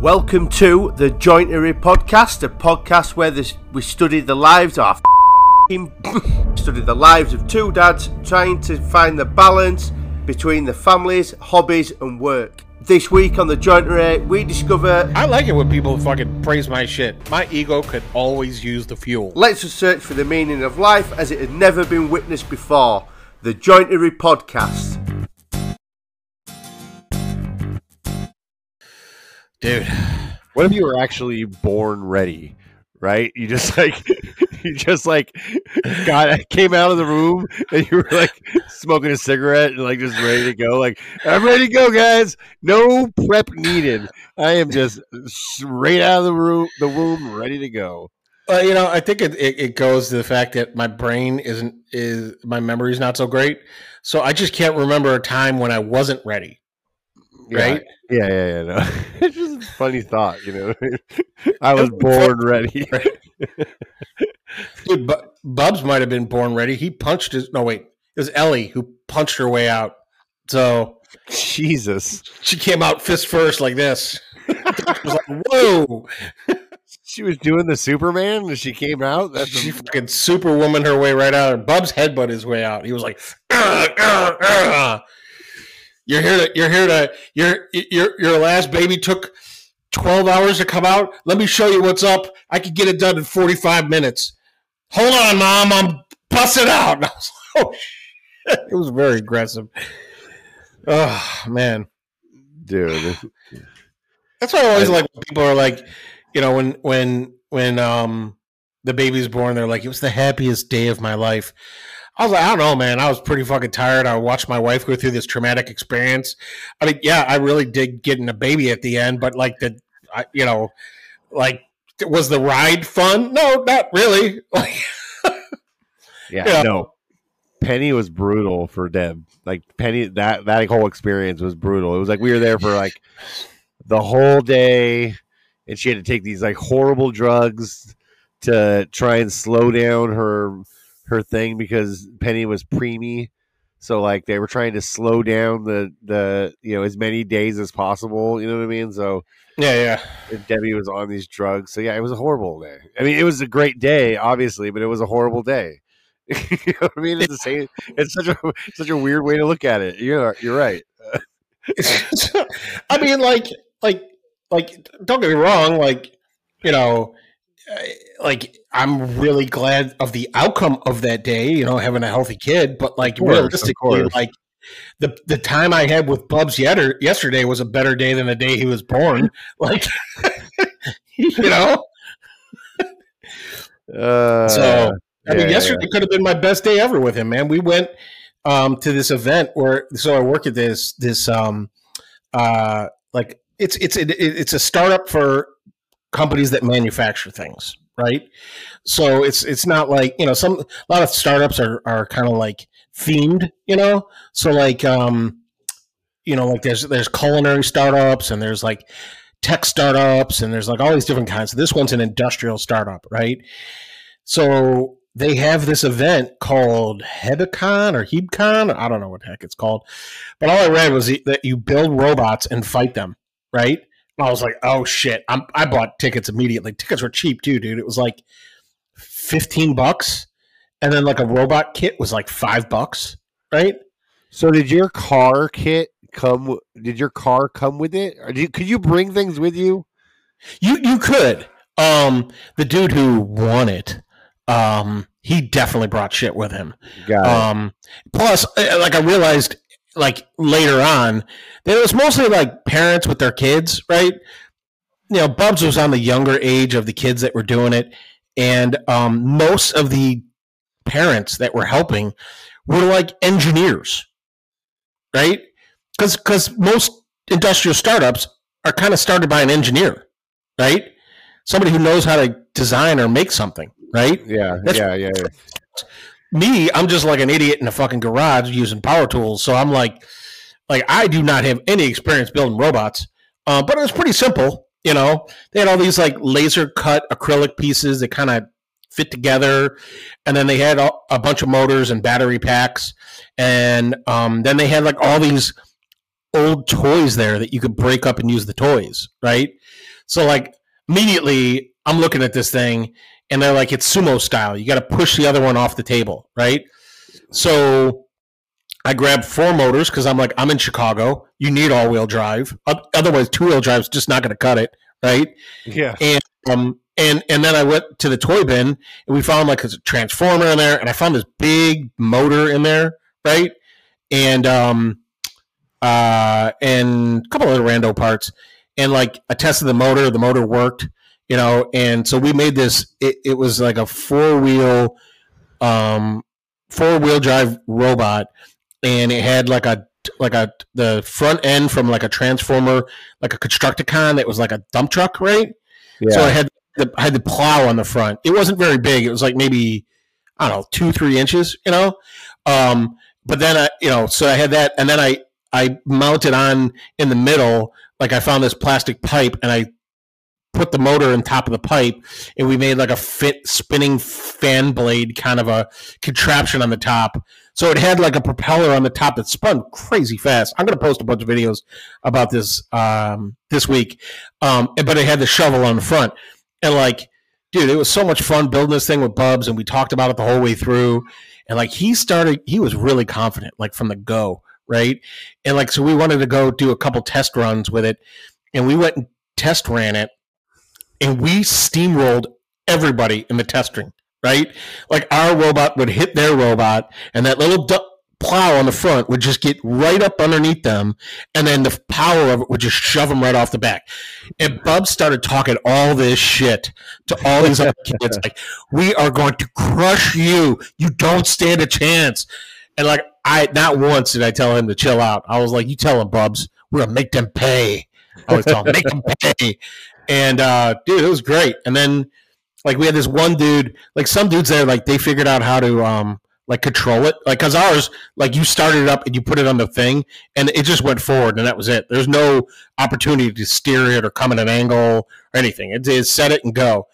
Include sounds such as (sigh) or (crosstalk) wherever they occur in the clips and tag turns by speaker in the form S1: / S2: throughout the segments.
S1: Welcome to the Jointery Podcast, a podcast where this, we study the lives of (coughs) study the lives of two dads trying to find the balance between the families, hobbies, and work. This week on the Jointery, we discover
S2: I like it when people fucking praise my shit. My ego could always use the fuel.
S1: Let's search for the meaning of life as it had never been witnessed before. The Jointery Podcast.
S2: Dude,
S3: What if you were actually born ready? Right? You just like (laughs) you just like got came out of the room and you were like smoking a cigarette and like just ready to go. Like I'm ready to go, guys. No prep needed. I am just straight out of the room, the womb, ready to go.
S2: uh, you know, I think it, it, it goes to the fact that my brain isn't is my memory's not so great, so I just can't remember a time when I wasn't ready. Right?
S3: Yeah, yeah, yeah. No. (laughs) it's just a funny thought, you know. (laughs) I was born ready. (laughs)
S2: Dude, Bu- Bubs might have been born ready. He punched his. No, wait, it was Ellie who punched her way out. So
S3: Jesus.
S2: she came out fist first like this. it was like, whoa!
S3: She was doing the Superman and she came out. That's
S2: She fucking superwoman her way right out. Bubs headbutt his way out. He was like, "Ugh, ugh, ugh." "You're here to, you're here to, your your your last baby took twelve hours to come out. Let me show you what's up. I could get it done in forty five minutes. Hold on, mom, I'm busting out." Was (laughs) like, oh shit! It was very aggressive. Oh man,
S3: dude.
S2: that's why I always like when people are like, you know, when when when um the baby's born, they're like, it was the happiest day of my life. I was like, I don't know, man. I was pretty fucking tired. I watched my wife go through this traumatic experience. I mean, yeah, I really did getting a baby at the end, but like the, I, you know, like was the ride fun? No, not really. (laughs) Like,
S3: Yeah,
S2: Yeah.
S3: no. Penny was brutal for Deb. Like Penny, that that whole experience was brutal. It was like we were there for like the whole day, and she had to take these like horrible drugs to try and slow down her her thing because Penny was preemie. So like they were trying to slow down the the you know as many days as possible. You know what I mean? So
S2: yeah, yeah.
S3: and Debbie was on these drugs. So yeah, it was a horrible day. I mean, it was a great day, obviously, but it was a horrible day. (laughs) you know what I mean? It's the same. It's such a such a weird way to look at it. You're you're right. (laughs)
S2: I mean, like, like, like. Don't get me wrong. Like, you know, like I'm really glad of the outcome of that day. You know, having a healthy kid. But like,
S3: course,
S2: realistically, like the the time I had with Bubs yetter, yesterday was a better day than the day he was born. (laughs) Like, (laughs) you know. (laughs)
S3: Uh,
S2: So I mean,
S3: yeah,
S2: yesterday could have been my best day ever with him, man. We went um, to this event where, so I work at this this um, uh, like it's it's it, it's a startup for companies that manufacture things, right? So it's it's not like you know some a lot of startups are are kind of like themed, you know. So like um, you know, like there's there's culinary startups and there's like tech startups and there's like all these different kinds. This one's an industrial startup, right? So they have this event called Hebicon or Hebcon. I don't know what heck it's called. But all I read was that you build robots and fight them, right? I was like, oh shit. I'm, I bought tickets immediately. Tickets were cheap too, dude. It was like 15 bucks. And then like a robot kit was like five bucks, right?
S3: So did your car kit come? Did your car come with it? Or you, could you bring things with you?
S2: You you could. Um, the dude who won it, um, he definitely brought shit with him.
S3: Got it.
S2: Um, plus, uh, like I realized, like later on, that it was mostly like parents with their kids, right? You know, Bubs was on the younger age of the kids that were doing it, and um, most of the parents that were helping were like engineers, right? Because because most industrial startups are kind of started by an engineer, right? Somebody who knows how to design or make something, right?
S3: yeah,
S2: that's-
S3: yeah, yeah, yeah.
S2: Me, I'm just like an idiot in a fucking garage using power tools. So I'm like, like I do not have any experience building robots. Uh, but it was pretty simple. You know, they had all these like laser cut acrylic pieces that kind of fit together, and then they had all, a bunch of motors and battery packs, and um, then they had like all these old toys there that you could break up and use the toys, right? So like immediately I'm looking at this thing and they're like it's sumo style. You got to push the other one off the table, right? So I grabbed four motors because I'm like I'm in Chicago. You need all wheel drive, otherwise two wheel drive is just not going to cut it, right?
S3: Yeah.
S2: And um and and then I went to the toy bin and we found like a transformer in there, and I found this big motor in there, right? And um uh and a couple other rando parts, and like I tested the motor, the motor worked, you know, and so we made this. It, it was like a four wheel, um, four wheel drive robot, and it had like a like a the front end from like a transformer, like a Constructicon that was like a dump truck, right?
S3: Yeah.
S2: So I had the I had the plow on the front. It wasn't very big. It was like maybe I don't know two three inches, you know. Um, but then I you know so I had that, and then I I mounted on in the middle. Like I found this plastic pipe, and I put the motor on top of the pipe, and we made like a fit spinning fan blade kind of a contraption on the top. So it had like a propeller on the top that spun crazy fast. I'm gonna post a bunch of videos about this um, this week, um, but it had the shovel on the front, and like, dude, it was so much fun building this thing with Bubs, and we talked about it the whole way through. And like, he started, he was really confident, like from the go, right? And like, so we wanted to go do a couple test runs with it, and we went and test ran it, and we steamrolled everybody in the test testing, right? Like our robot would hit their robot, and that little du- plow on the front would just get right up underneath them, and then the power of it would just shove them right off the back. And Bub started talking all this shit to all these other kids, (laughs) like, "We are going to crush you. You don't stand a chance." And like, I not once did I tell him to chill out. I was like, "You tell him, Bubs, we're gonna make them pay." I was telling "Make them pay." And uh, dude, it was great. And then like we had this one dude, like some dudes there, like they figured out how to um like control it. Like cause ours, like you started it up and you put it on the thing and it just went forward and that was it. There's no opportunity to steer it or come at an angle or anything. It is set it and go.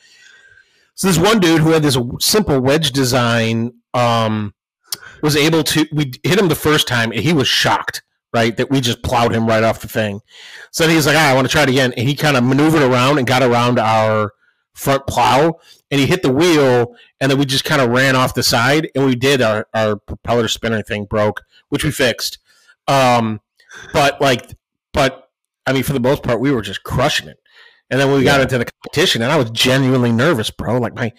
S2: So this one dude who had this simple wedge design um was able to we hit him the first time and he was shocked right? That we just plowed him right off the thing. So he's like, ah, I want to try it again. And he kind of maneuvered around and got around our front plow and he hit the wheel and then we just kind of ran off the side and we did our, our propeller spinner thing broke, which we fixed. Um, but like, but I mean, for the most part, we were just crushing it. And then when we yeah. got into the competition, and I was genuinely nervous, bro. Like my,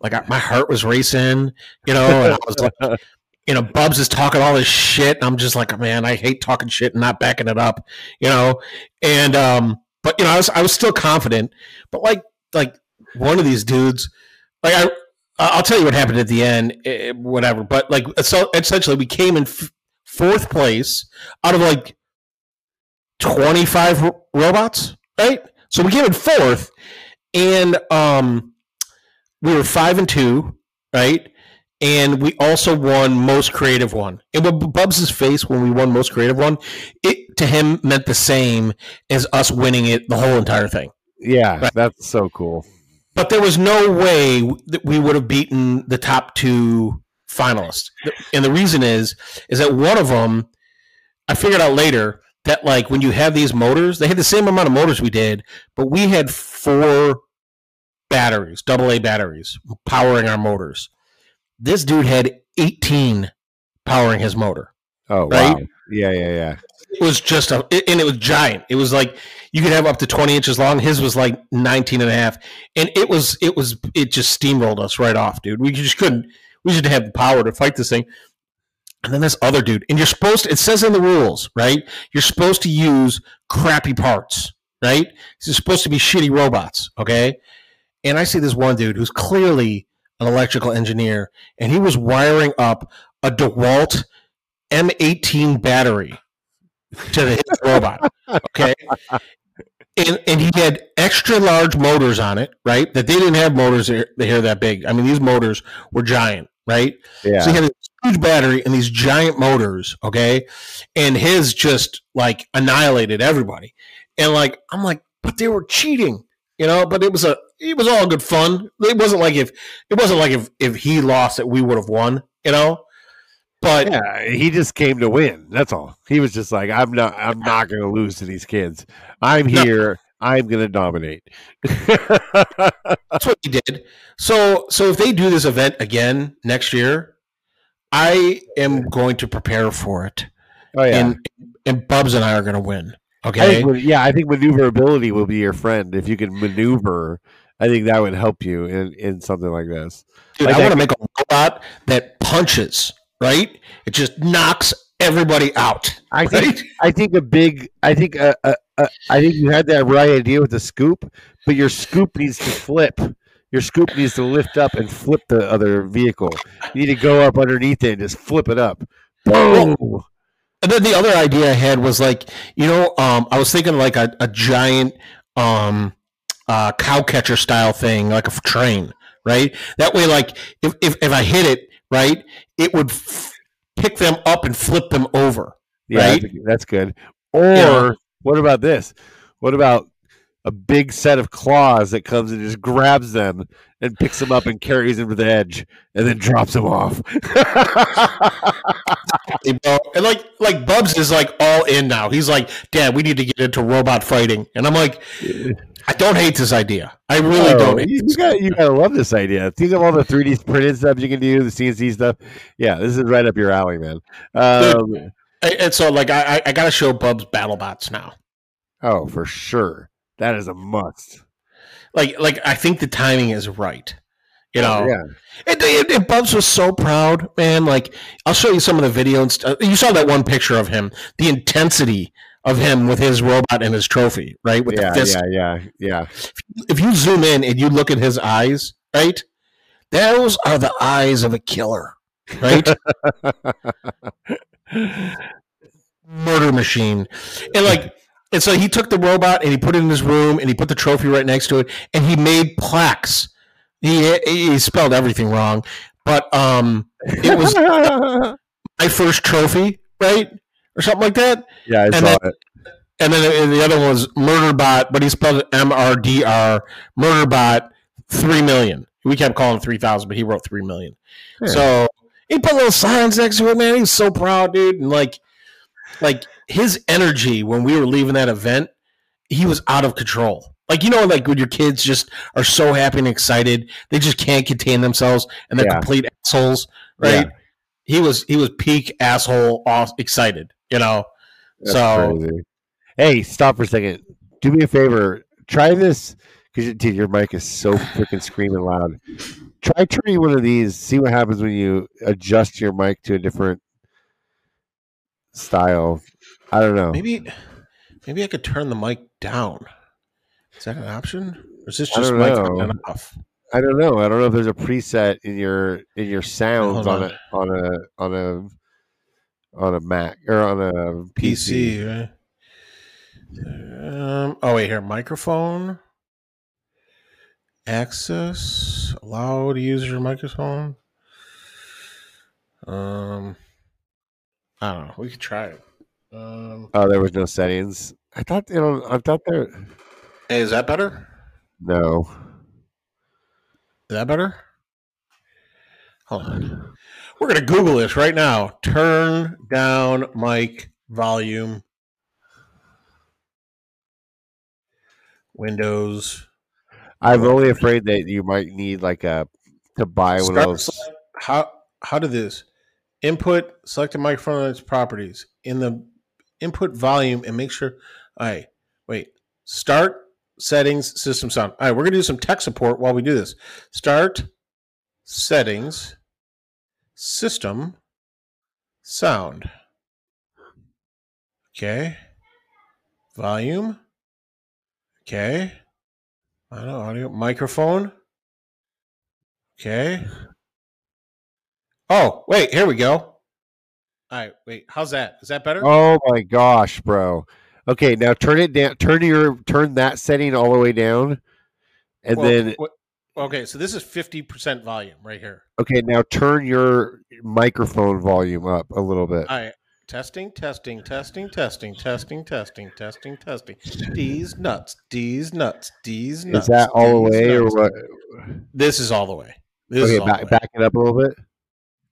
S2: like my heart was racing, you know. And I was like, you know, Bubs is talking all this shit. I'm just like, man, I hate talking shit and not backing it up, you know. And um, but you know, I was I was still confident. But like like one of these dudes, like I I'll tell you what happened at the end, eh, whatever. But like so essentially, we came in f- fourth place out of like 25 robots, right? So we came in fourth, and um, we were five and two, right? And we also won most creative one. And what Bubs' face when we won most creative one, it to him meant the same as us winning it the whole entire thing.
S3: Yeah, right? that's so cool.
S2: But there was no way that we would have beaten the top two finalists. And the reason is is that one of them I figured out later that like when you have these motors, they had the same amount of motors we did, but we had four batteries, double A batteries powering our motors this dude had 18 powering his motor.
S3: Oh, right? wow. Yeah, yeah, yeah.
S2: It was just a, and it was giant. It was like you could have up to 20 inches long. His was like 19 and a half. And it was, it was, it just steamrolled us right off, dude. We just couldn't, we just have the power to fight this thing. And then this other dude, and you're supposed to, it says in the rules, right? You're supposed to use crappy parts, right? It's supposed to be shitty robots, okay? And I see this one dude who's clearly an electrical engineer, and he was wiring up a DeWalt M18 battery to the, his robot. Okay. And, and he had extra large motors on it, right? That they didn't have motors here, here that big. I mean, these motors were giant, right?
S3: Yeah.
S2: So he had a huge battery and these giant motors, okay? And his just like annihilated everybody. And like, I'm like, but they were cheating you know. But it was a it was all good fun. It wasn't like if it wasn't like if if he lost that we would have won, you know. But
S3: Yeah, he just came to win. That's all. He was just like, I'm not. I'm not going to lose to these kids. I'm
S2: No.
S3: here. I'm going to dominate.
S2: That's what he did. So so if they do this event again next year, I am going to prepare for it.
S3: oh yeah.
S2: And and Bubs and I are gonna win.
S3: I
S2: Okay.
S3: think, yeah, I think maneuverability will be your friend if you can maneuver. I think that would help you in, in something like this.
S2: Dude,
S3: like
S2: I want to make a robot that punches, right? It just knocks everybody out.
S3: I think
S2: Right? (laughs)
S3: I think a big I think uh, uh, uh, I think you had that right idea with the scoop, but your scoop needs to flip. Your scoop needs to lift up and flip the other vehicle. You need to go up underneath it and just flip it up. Boom.
S2: And then the other idea I had was like, you know, um, I was thinking like a, a giant um, uh, cow catcher style thing, like a train, right? That way, like if, if, if I hit it, right, it would f- pick them up and flip them over.
S3: Yeah,
S2: Right?
S3: that's, that's good. Or
S2: Yeah.
S3: what about this? What about a big set of claws that comes and just grabs them and picks them up and carries them to the edge and then drops them off?
S2: And like like Bubs is like all in now. He's like, Dad, we need to get into robot fighting. And I'm like, I don't hate this idea. I really
S3: Oh,
S2: don't. Hate
S3: You, got you gotta love this idea. Think of all the 3D printed stuff you can do, the CNC stuff. Yeah, this is right up your alley, man. Um,
S2: And- And so like I I- I gotta show Bubs BattleBots now.
S3: oh, for sure, that is a must.
S2: Like like I think the timing is right. You oh, know,
S3: Oh, yeah,
S2: And, and, and Bubs was so proud, man. Like, I'll show you some of the video and stuff. You saw that one picture of him, the intensity of him with his robot and his trophy, right? With
S3: yeah,
S2: the fist.
S3: yeah, yeah, yeah.
S2: If you zoom in and you look at his eyes, right? Those are the eyes of a killer, right? (laughs) Murder machine. And like, and so he took the robot and he put it in his room and he put the trophy right next to it and he made plaques. He he spelled everything wrong, but um, it was (laughs) my first trophy, right, or something like that.
S3: yeah, I
S2: and
S3: saw
S2: then-
S3: it.
S2: And then the other one was Murderbot, but he spelled it M R D R. Murderbot three million. We kept calling him three thousand, but he wrote three million.
S3: Yeah.
S2: So he put little signs next to it, man. He's so proud, dude. And like, like his energy when we were leaving that event, he was out of control. Like you know, like when your kids just are so happy and excited, they just can't contain themselves, and they're
S3: Yeah.
S2: complete assholes, right? He was he was peak asshole, off excited, you know.
S3: That's
S2: so
S3: crazy. Hey, stop for a second. Do me a favor. Try this because dude, your mic is so freaking screaming loud. Try turning one of these. See what happens when you adjust your mic to a different style. I don't know.
S2: maybe maybe I could turn the mic down. Is that an option? Or is this just mic on off?
S3: I don't know. I don't know if there's a preset in your in your sounds on
S2: on.
S3: a on a on a on a Mac or on a PC.
S2: PC, right? Um, oh wait, here microphone access allow to use your microphone. Um, I don't know. We could try it. Um,
S3: Oh, there was no settings. I thought you know. I thought there.
S2: hey, is that better?
S3: No.
S2: Is that better? Hold on. We're gonna Google this right now. Turn down mic volume. Windows.
S3: I'm only afraid that you might need like a to buy one of those.
S2: how how did this input select the microphone and its properties. In the input volume and make sure all right wait start settings system sound. All right we're gonna do some tech support while we do this. Start settings system sound. Okay. Volume. Okay. Know audio microphone. Okay. Oh, wait, here we go. All right, wait, how's that? Is that better?
S3: Oh my gosh, bro. Okay, now turn it down. Turn your turn that setting all the way down, and
S2: Well,
S3: then
S2: what- okay, so this is 50% volume right here.
S3: okay, now turn your microphone volume up a little bit.
S2: All right. Testing, testing, testing, testing, testing, testing, testing, testing. D's nuts, D's nuts, D's nuts.
S3: Is that all the way or what?
S2: This is all the way. This
S3: Okay,
S2: is all the
S3: back,
S2: way.
S3: back it up a little bit.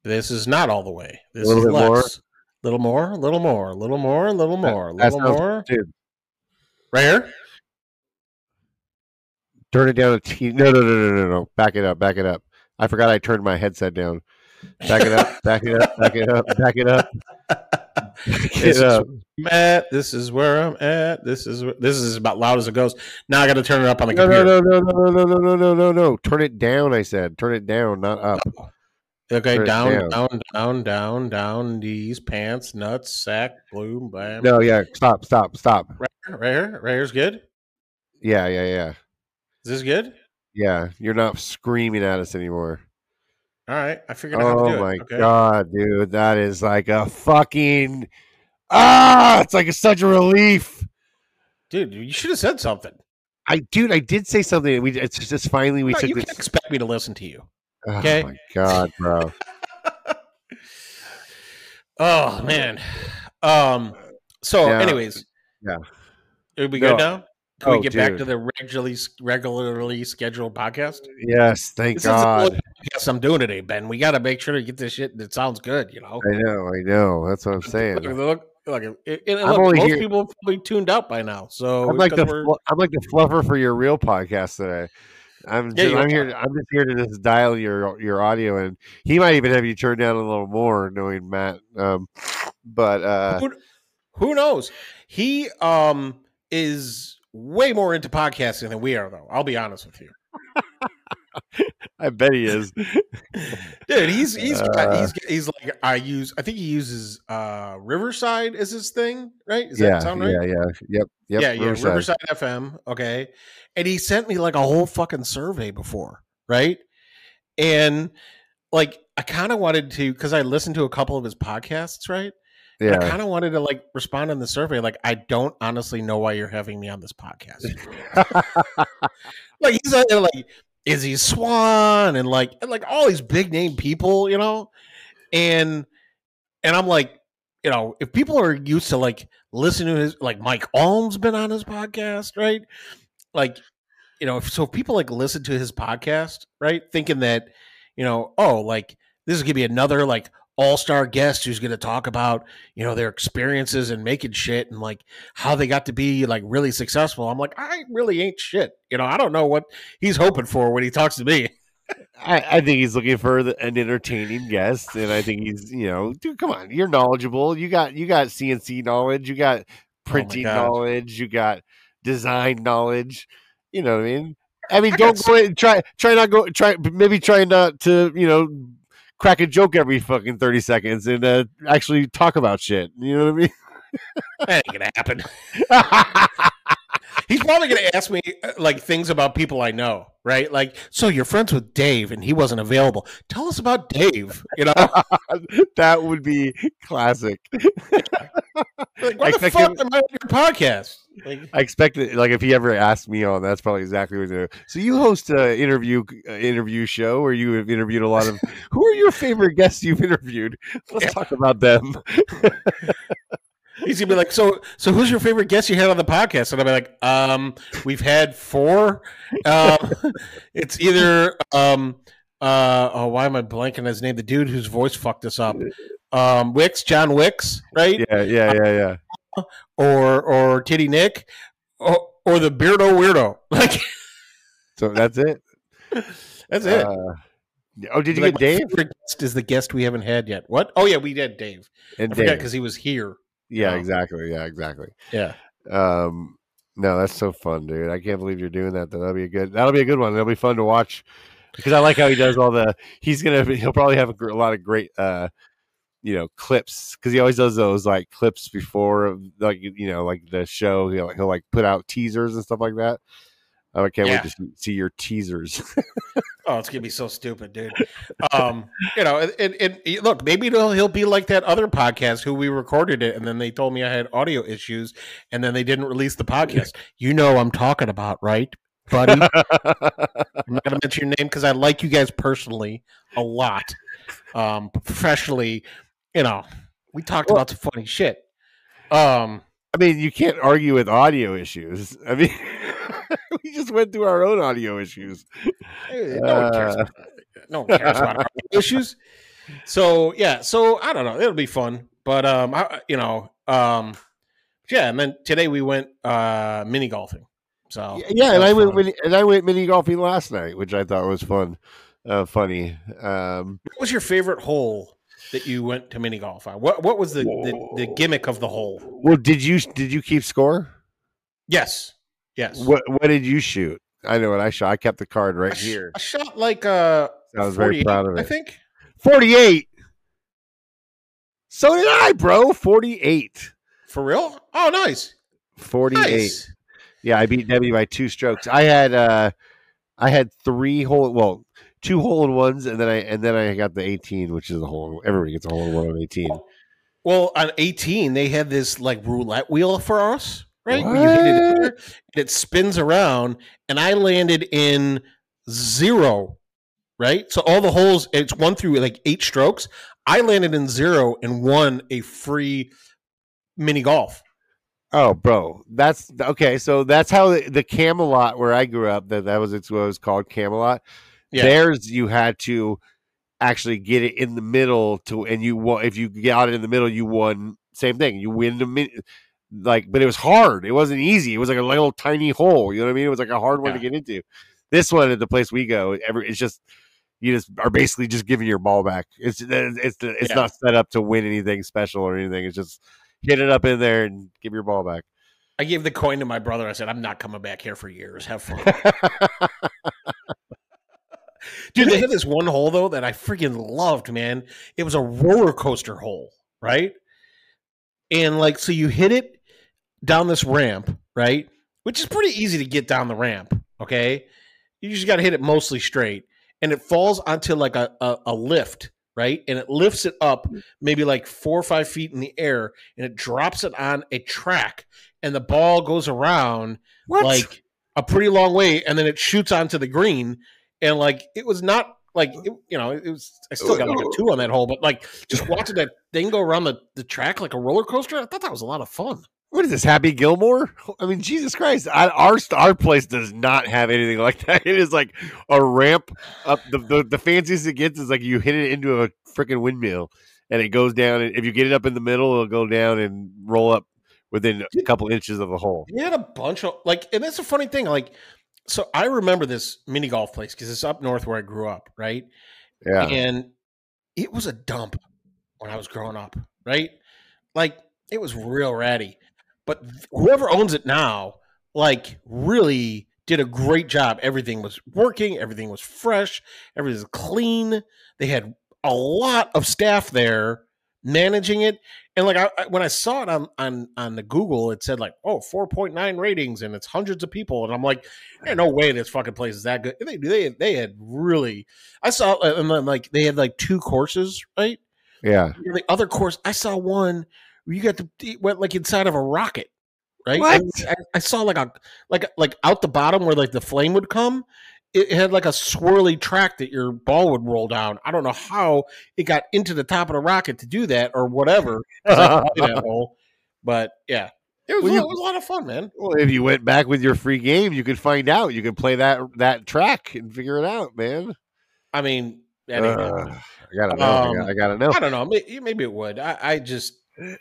S2: This is not all the way. This
S3: A little
S2: is
S3: bit more?
S2: less. Little more, a little more, a little more, a little more, a
S3: That
S2: little more.
S3: dude.
S2: Right here.
S3: Turn it down a T. No, no, no, no, no, no. Back it up. Back it up. I forgot I turned my headset down. Back it up. back it up. Back it up. Back it up. Back
S2: This
S3: it
S2: is
S3: up.
S2: I'm. This is where I'm at. This is this is about loud as it goes. Now I got to turn it up on the
S3: No, no,
S2: computer.
S3: no, no, no, no, no, no, no, no, no. Turn it down. I said. Turn it down, not up.
S2: Okay, down,
S3: down.
S2: down, down, down, down. These pants, nuts, sack, blue, bam.
S3: No, yeah. Stop. Stop. Stop.
S2: Right here, right here, right here's good.
S3: Yeah, yeah, yeah,
S2: Is this good?
S3: yeah. You're not screaming at us anymore.
S2: All right, I figured out how to
S3: Oh
S2: do
S3: my
S2: it. Okay.
S3: god, dude, that is like a fucking ah! It's like a, such a relief.
S2: dude, you should have said something.
S3: I, dude, I did say something. We it's just finally we
S2: No,
S3: took
S2: you
S3: this.
S2: can't expect me to listen to you.
S3: Oh
S2: okay.
S3: my god, bro. (laughs)
S2: Oh man. Um. So,
S3: Yeah.
S2: anyways,
S3: Yeah.
S2: Are we
S3: No.
S2: good now? Can
S3: Oh,
S2: we get back to the regularly regularly scheduled podcast?
S3: yes, thank
S2: This
S3: God.
S2: Yes, I'm doing today, Ben. We got to make sure to get this shit that sounds good. You know.
S3: I know, I know. That's what I'm saying.
S2: look, look, it- it-
S3: I'm
S2: look, most
S3: here-
S2: people have probably tuned out by now. So
S3: I'm like the
S2: we're-
S3: I'm like the fluffer for your real podcast today. I'm
S2: Yeah,
S3: just, I'm here. I'm just here to just dial your your audio, and he might even have you turn down a little more, knowing Matt. Um, but uh,
S2: who, who knows? He um is way more into podcasting than we are, though. I'll be honest with you, (laughs)
S3: I bet he is. (laughs)
S2: dude. He's he's got,
S3: Uh.
S2: he's he's like I use. I think he uses uh Riverside as his thing, right? Does
S3: yeah,
S2: that sound right?
S3: yeah, yeah, yep, yep.
S2: yeah, yeah,
S3: Riverside.
S2: Riverside FM. Okay, and he sent me like a whole fucking survey before, right? And like, I kind of wanted to because I listened to a couple of his podcasts, right? And I kind of wanted to like respond on the survey, like, I don't honestly know why you're having me on this podcast. (laughs) like, he's like, like Izzy Swan and like and like all these big name people, you know, and and I'm like, you know, if people are used to like listening to his like Mike Alm's been on his podcast, right? Like, you know, if, so if people like listen to his podcast, right, thinking that, you know, oh, like this is gonna be another like all star guest who's gonna talk about, you know, their experiences and making shit and like how they got to be like really successful. I'm like, I really ain't shit. You know, I don't know what he's hoping for when he talks to me.
S3: I, I think he's looking for the, an entertaining guest, and I think he's, you know, dude, come on, you're knowledgeable. You got you got CNC knowledge, you got oh printing
S2: God.
S3: knowledge, you got design knowledge. You know what I mean? I mean,
S2: I
S3: don't go in, try try not go try maybe try not to you know crack a joke every fucking thirty seconds and uh, actually talk about shit. You know what I mean?
S2: That ain't gonna happen. (laughs) He's probably going to ask me uh, like things about people I know, right? Like, so you're friends with Dave and he wasn't available. Tell us about Dave. You know, (laughs)
S3: that would be classic. (laughs)
S2: like, why
S3: I
S2: the fuck
S3: him-
S2: am I on your podcast? Like,
S3: I expect that, like, if he ever asked me on, that's probably exactly what he's gonna do. So you host an interview uh, interview show where you have interviewed a lot of. (laughs) who are your favorite guests you've interviewed? Let's
S2: Yeah.
S3: talk about them.
S2: he's gonna be like, so, so who's your favorite guest you had on the podcast? And I'll be like, um, we've had four. Um, (laughs) it's either, um, uh, oh, why am I blanking his name? The dude whose voice fucked us up. Um, Wicks, John Wicks, right?
S3: Yeah, yeah, yeah, yeah.
S2: Or, or Titty Nick, or, or the Beardo Weirdo. (laughs) Like,
S3: So that's it.
S2: that's it.
S3: Uh, oh, did you
S2: Like,
S3: get Dave
S2: guest is the guest we haven't had yet. What? Oh yeah, we did Dave.
S3: and
S2: because he was here.
S3: Yeah,
S2: Oh.
S3: exactly. Yeah, exactly.
S2: Yeah.
S3: Um, no, that's so fun, dude. I can't believe you're doing that. Though. That'll be a good. That'll be a good one. That'll be fun to watch because I like how he does all the. He's gonna. He'll probably have a, gr- a lot of great. uh you know clips because he always does those like clips before like you know like the show he'll, he'll like put out teasers and stuff like that Oh, i can't
S2: Yeah.
S3: wait to see, see your teasers (laughs)
S2: Oh, it's gonna be so stupid, dude. Um, you know, and, and, and look, maybe he'll he'll be like that other podcast who we recorded it, and then they told me I had audio issues, and then they didn't release the podcast. You know, I'm talking about, right, buddy? (laughs) I'm not gonna mention your name because I like you guys personally a lot. Um, professionally, you know, we talked
S3: Well-
S2: about some funny shit. Um,
S3: i mean you can't argue with audio issues i mean (laughs) we just went through our own audio issues
S2: no one cares.
S3: Uh,
S2: About, no one cares about our (laughs) issues. So yeah, so I don't know. It'll be fun, but um, I, you know, um, yeah. And then today we went uh mini golfing. So
S3: yeah, and I
S2: was
S3: went mini, and I went mini golfing last night, which I thought was fun, uh, funny. Um,
S2: What was your favorite hole that you went to mini golf on? What What was the the, the gimmick of the hole?
S3: well, did you did you keep score?
S2: Yes, yes.
S3: What what did you shoot? I know what I shot. I kept the card right
S2: I, sh-
S3: here.
S2: I shot like uh,
S3: I was very proud of it.
S2: I think.
S3: Forty eight. So did I, bro. Forty eight.
S2: For real? Oh, nice.
S3: Forty eight.
S2: Nice.
S3: Yeah, I beat Debbie by two strokes. I had uh I had three hole well, two hole in ones and then I and then I got the 18, which is a hole everybody gets a hole in one on 18.
S2: Well, on 18, they had this like roulette wheel for us, right? Where you hit it, and it spins around, and I landed in zero, right? So all the holes, it's one through like eight strokes. I landed in zero and won a free mini golf.
S3: Oh, bro. That's okay, so that's how the, the Camelot where I grew up, that that was it's what it was called Camelot.
S2: Yeah.
S3: Theirs you had to actually get it in the middle to and you won if you got it in the middle you won same thing. You win the min like but it was hard. It wasn't easy. It was like a little tiny hole, you know what I mean? It was like a hard one to get into. This one at the place we go, every it's just you just are basically just giving your ball back. It's it's it's
S2: Yeah.
S3: not set up to win anything special or anything. It's just hit it up in there and give your ball back.
S2: I gave the coin to my brother. I said, I'm not coming back here for years. Have fun. (laughs) Dude, they had this one hole though that I freaking loved, man. It was a roller coaster hole, right? And like, so you hit it down this ramp, right? Which is pretty easy to get down the ramp. Okay, you just got to hit it mostly straight, and it falls onto like a, a a lift, right? And it lifts it up hmm. maybe like four or five feet in the air, and it drops it on a track, and the ball goes around like a pretty long way, and then it shoots onto the green, and like it was not like it, you know it was. I still got like a oh. two on that hole, but like just watching that thing go around the, the track like a roller coaster, I thought that was a lot of fun.
S3: What is this, Happy Gilmore? (laughs) I mean, Jesus Christ! I, our our place does not have anything like that. (laughs) It is like a ramp up. The, the the fanciest it gets is like you hit it into a freaking windmill, and it goes down. And if you get it up in the middle, it'll go down and roll up within a couple inches of the hole.
S2: We had a bunch of like, and that's a funny thing. Like, so I remember this mini golf place because it's up north where I grew up, right?
S3: Yeah,
S2: And it was a dump when I was growing up, right? Like it was real ratty. But whoever owns it now, like, really did a great job. Everything was working, everything was fresh, everything was clean. They had a lot of staff there managing it. And like I, I- when I saw it on on on the Google, it said like, oh, 4.9 ratings and it's hundreds of people. And I'm like, there's no way this fucking place is that good. And They they they had really I saw uh, and then like they had like two courses, right?
S3: yeah.
S2: And the other course, I saw one where you got to it went like inside of a rocket, right?
S3: What?
S2: I, I saw like a like like out the bottom where like the flame would come. It had like a swirly track that your ball would roll down. I don't know how it got into the top of the rocket to do that or whatever. 'cause I (laughs) didn't play that hole. But yeah, it was,
S3: Well,
S2: a-
S3: you-
S2: it was a lot of fun, man.
S3: Well, if you went back with your free game, you could find out. You could play that that track and figure it out, man.
S2: I mean, anyway,
S3: Uh, I gotta know. I,
S2: Um,
S3: gotta, I gotta know.
S2: I don't know. Maybe, maybe it would. I, I just,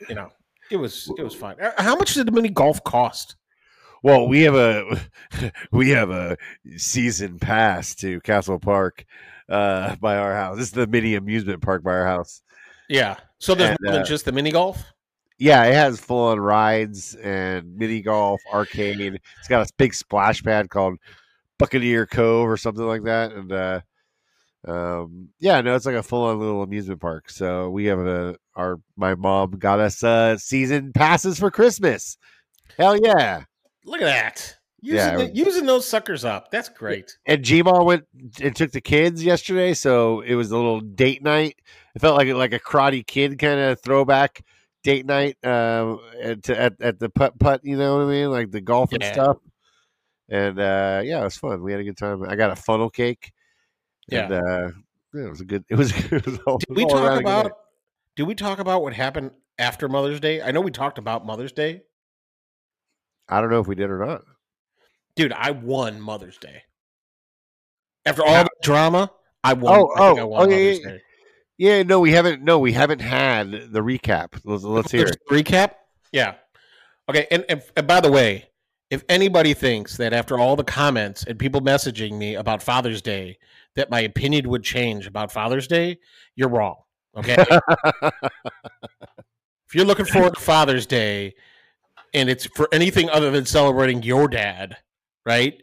S2: you know, it was it was fine. Uh, How much did the mini golf cost?
S3: Well, we have a (laughs) we have a season pass to Castle Park uh, by our house. This is the mini amusement park by our house.
S2: Yeah. So there's
S3: And,
S2: more than
S3: uh,
S2: just the mini golf.
S3: Yeah, it has full on rides and mini golf, arcade. It's got a big splash pad called Buccaneer Cove or something like that. And uh, um, yeah, no, it's like a full on little amusement park. So we have a our my mom got us uh, season passes for Christmas. Hell yeah!
S2: Look at that. Using,
S3: Yeah,
S2: the- using those suckers up. That's great.
S3: and Gma went and took the kids yesterday, so it was a little date night. It felt like like a karate kid kind of throwback date night um, at, at at the putt putt. You know what I mean, like the golf and
S2: Yeah.
S3: stuff. And uh, yeah, it was fun. We had a good time. I got a funnel cake.
S2: Yeah.
S3: Uh, yeah, it was a good. (laughs) It was. It was all,
S2: Did we talk
S3: a good night.
S2: about? Did we talk about what happened after Mother's Day? I know we talked about Mother's Day,
S3: I don't know if we did or not.
S2: dude. I won Mother's Day. After all the drama, I won.
S3: Oh,
S2: I think
S3: oh,
S2: I won
S3: oh, yeah,
S2: Mother's
S3: yeah,
S2: Day.
S3: Yeah, no, we haven't. No, we haven't had the recap. Let's, let's hear it.
S2: Recap? Yeah. Okay. And, and, and by the way, if anybody thinks that after all the comments and people messaging me about Father's Day, that my opinion would change about Father's Day, you're wrong. Okay. (laughs) if you're looking forward to Father's Day and it's for anything other than celebrating your dad, right?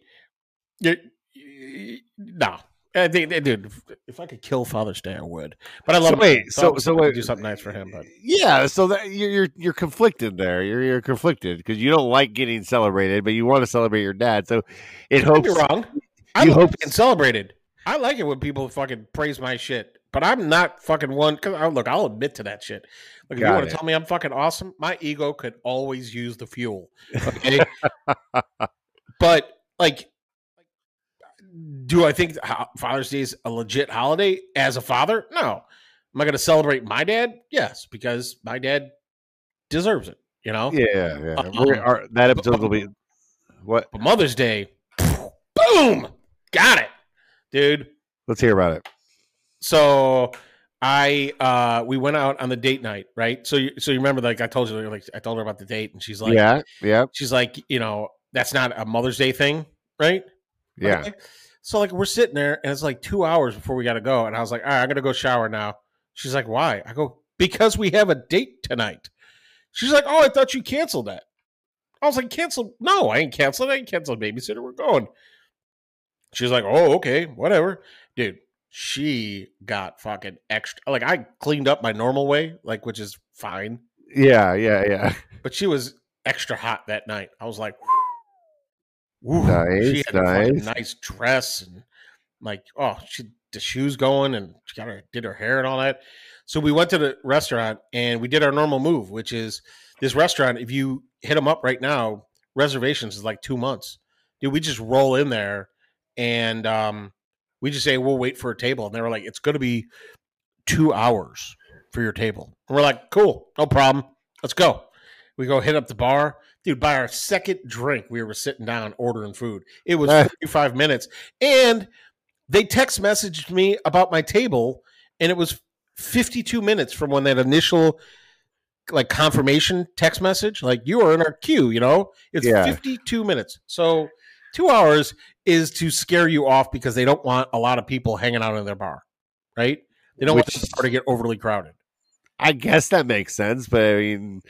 S2: No. I think, dude, if, I could kill Father's Day, I would. But I love.
S3: So wait, so- so wait-
S2: do something nice for him. But
S3: Yeah, so that you're you're, you're conflicted there. You're you're conflicted because you don't like getting celebrated, but you want to celebrate your dad. So it hopes
S2: wrong. I hope
S3: you
S2: love
S3: hope-
S2: being celebrated. I like it when people fucking praise my shit, but I'm not fucking one. Cause I, look, I'll admit to that shit. Look, if you want to tell me I'm fucking awesome, my ego could always use the fuel. Okay, (laughs) but like, do I think Father's Day is a legit holiday as a father? No. Am I going to celebrate my dad? Yes, because my dad deserves it. You know.
S3: Yeah, yeah.
S2: Um,
S3: our- that episode will be (laughs) what?
S2: But Mother's Day, boom, got it, dude.
S3: Let's hear about it.
S2: So I uh we went out on the date night, right? So you so you remember like I told you like I told her about the date and she's like
S3: yeah, yeah,
S2: she's like, you know, that's not a Mother's Day thing, right?
S3: yeah.
S2: Okay. So like we're sitting there and it's like 2 hours before we got to go and I was like, "All right, I'm going to go shower now." She's like, "Why?" I go, "Because we have a date tonight." She's like, "Oh, I thought you canceled that." I was like, "Cancel? No, I ain't canceled. I ain't canceled babysitter. We're going." She's like, "Oh, okay, whatever." Dude, she got fucking extra. Like I cleaned up my normal way, like which is fine,
S3: Yeah, yeah, yeah. (laughs)
S2: but she was extra hot that night. I was like, (sighs) Whew.
S3: Nice,
S2: she had a
S3: nice.
S2: nice dress and like, oh, she the shoes going and she got her did her hair and all that. So we went to the restaurant and we did our normal move, which is this restaurant. If you hit them up right now, reservations is like two months. Dude, we just roll in there and um, we just say we'll wait for a table, and they were like, it's going to be two hours for your table. And we're like, cool, no problem. Let's go. We go hit up the bar. Dude, by our second drink, we were sitting down ordering food. It was
S3: Ah.
S2: 45 minutes. And they text messaged me about my table, and it was 52 minutes from when that initial like confirmation text message, like you are in our queue, you know? It's
S3: Yeah.
S2: 52 minutes. So two hours is to scare you off because they don't want a lot of people hanging out in their bar, right? They don't
S3: Which-
S2: want the bar to get overly crowded.
S3: I guess that makes sense, but I mean,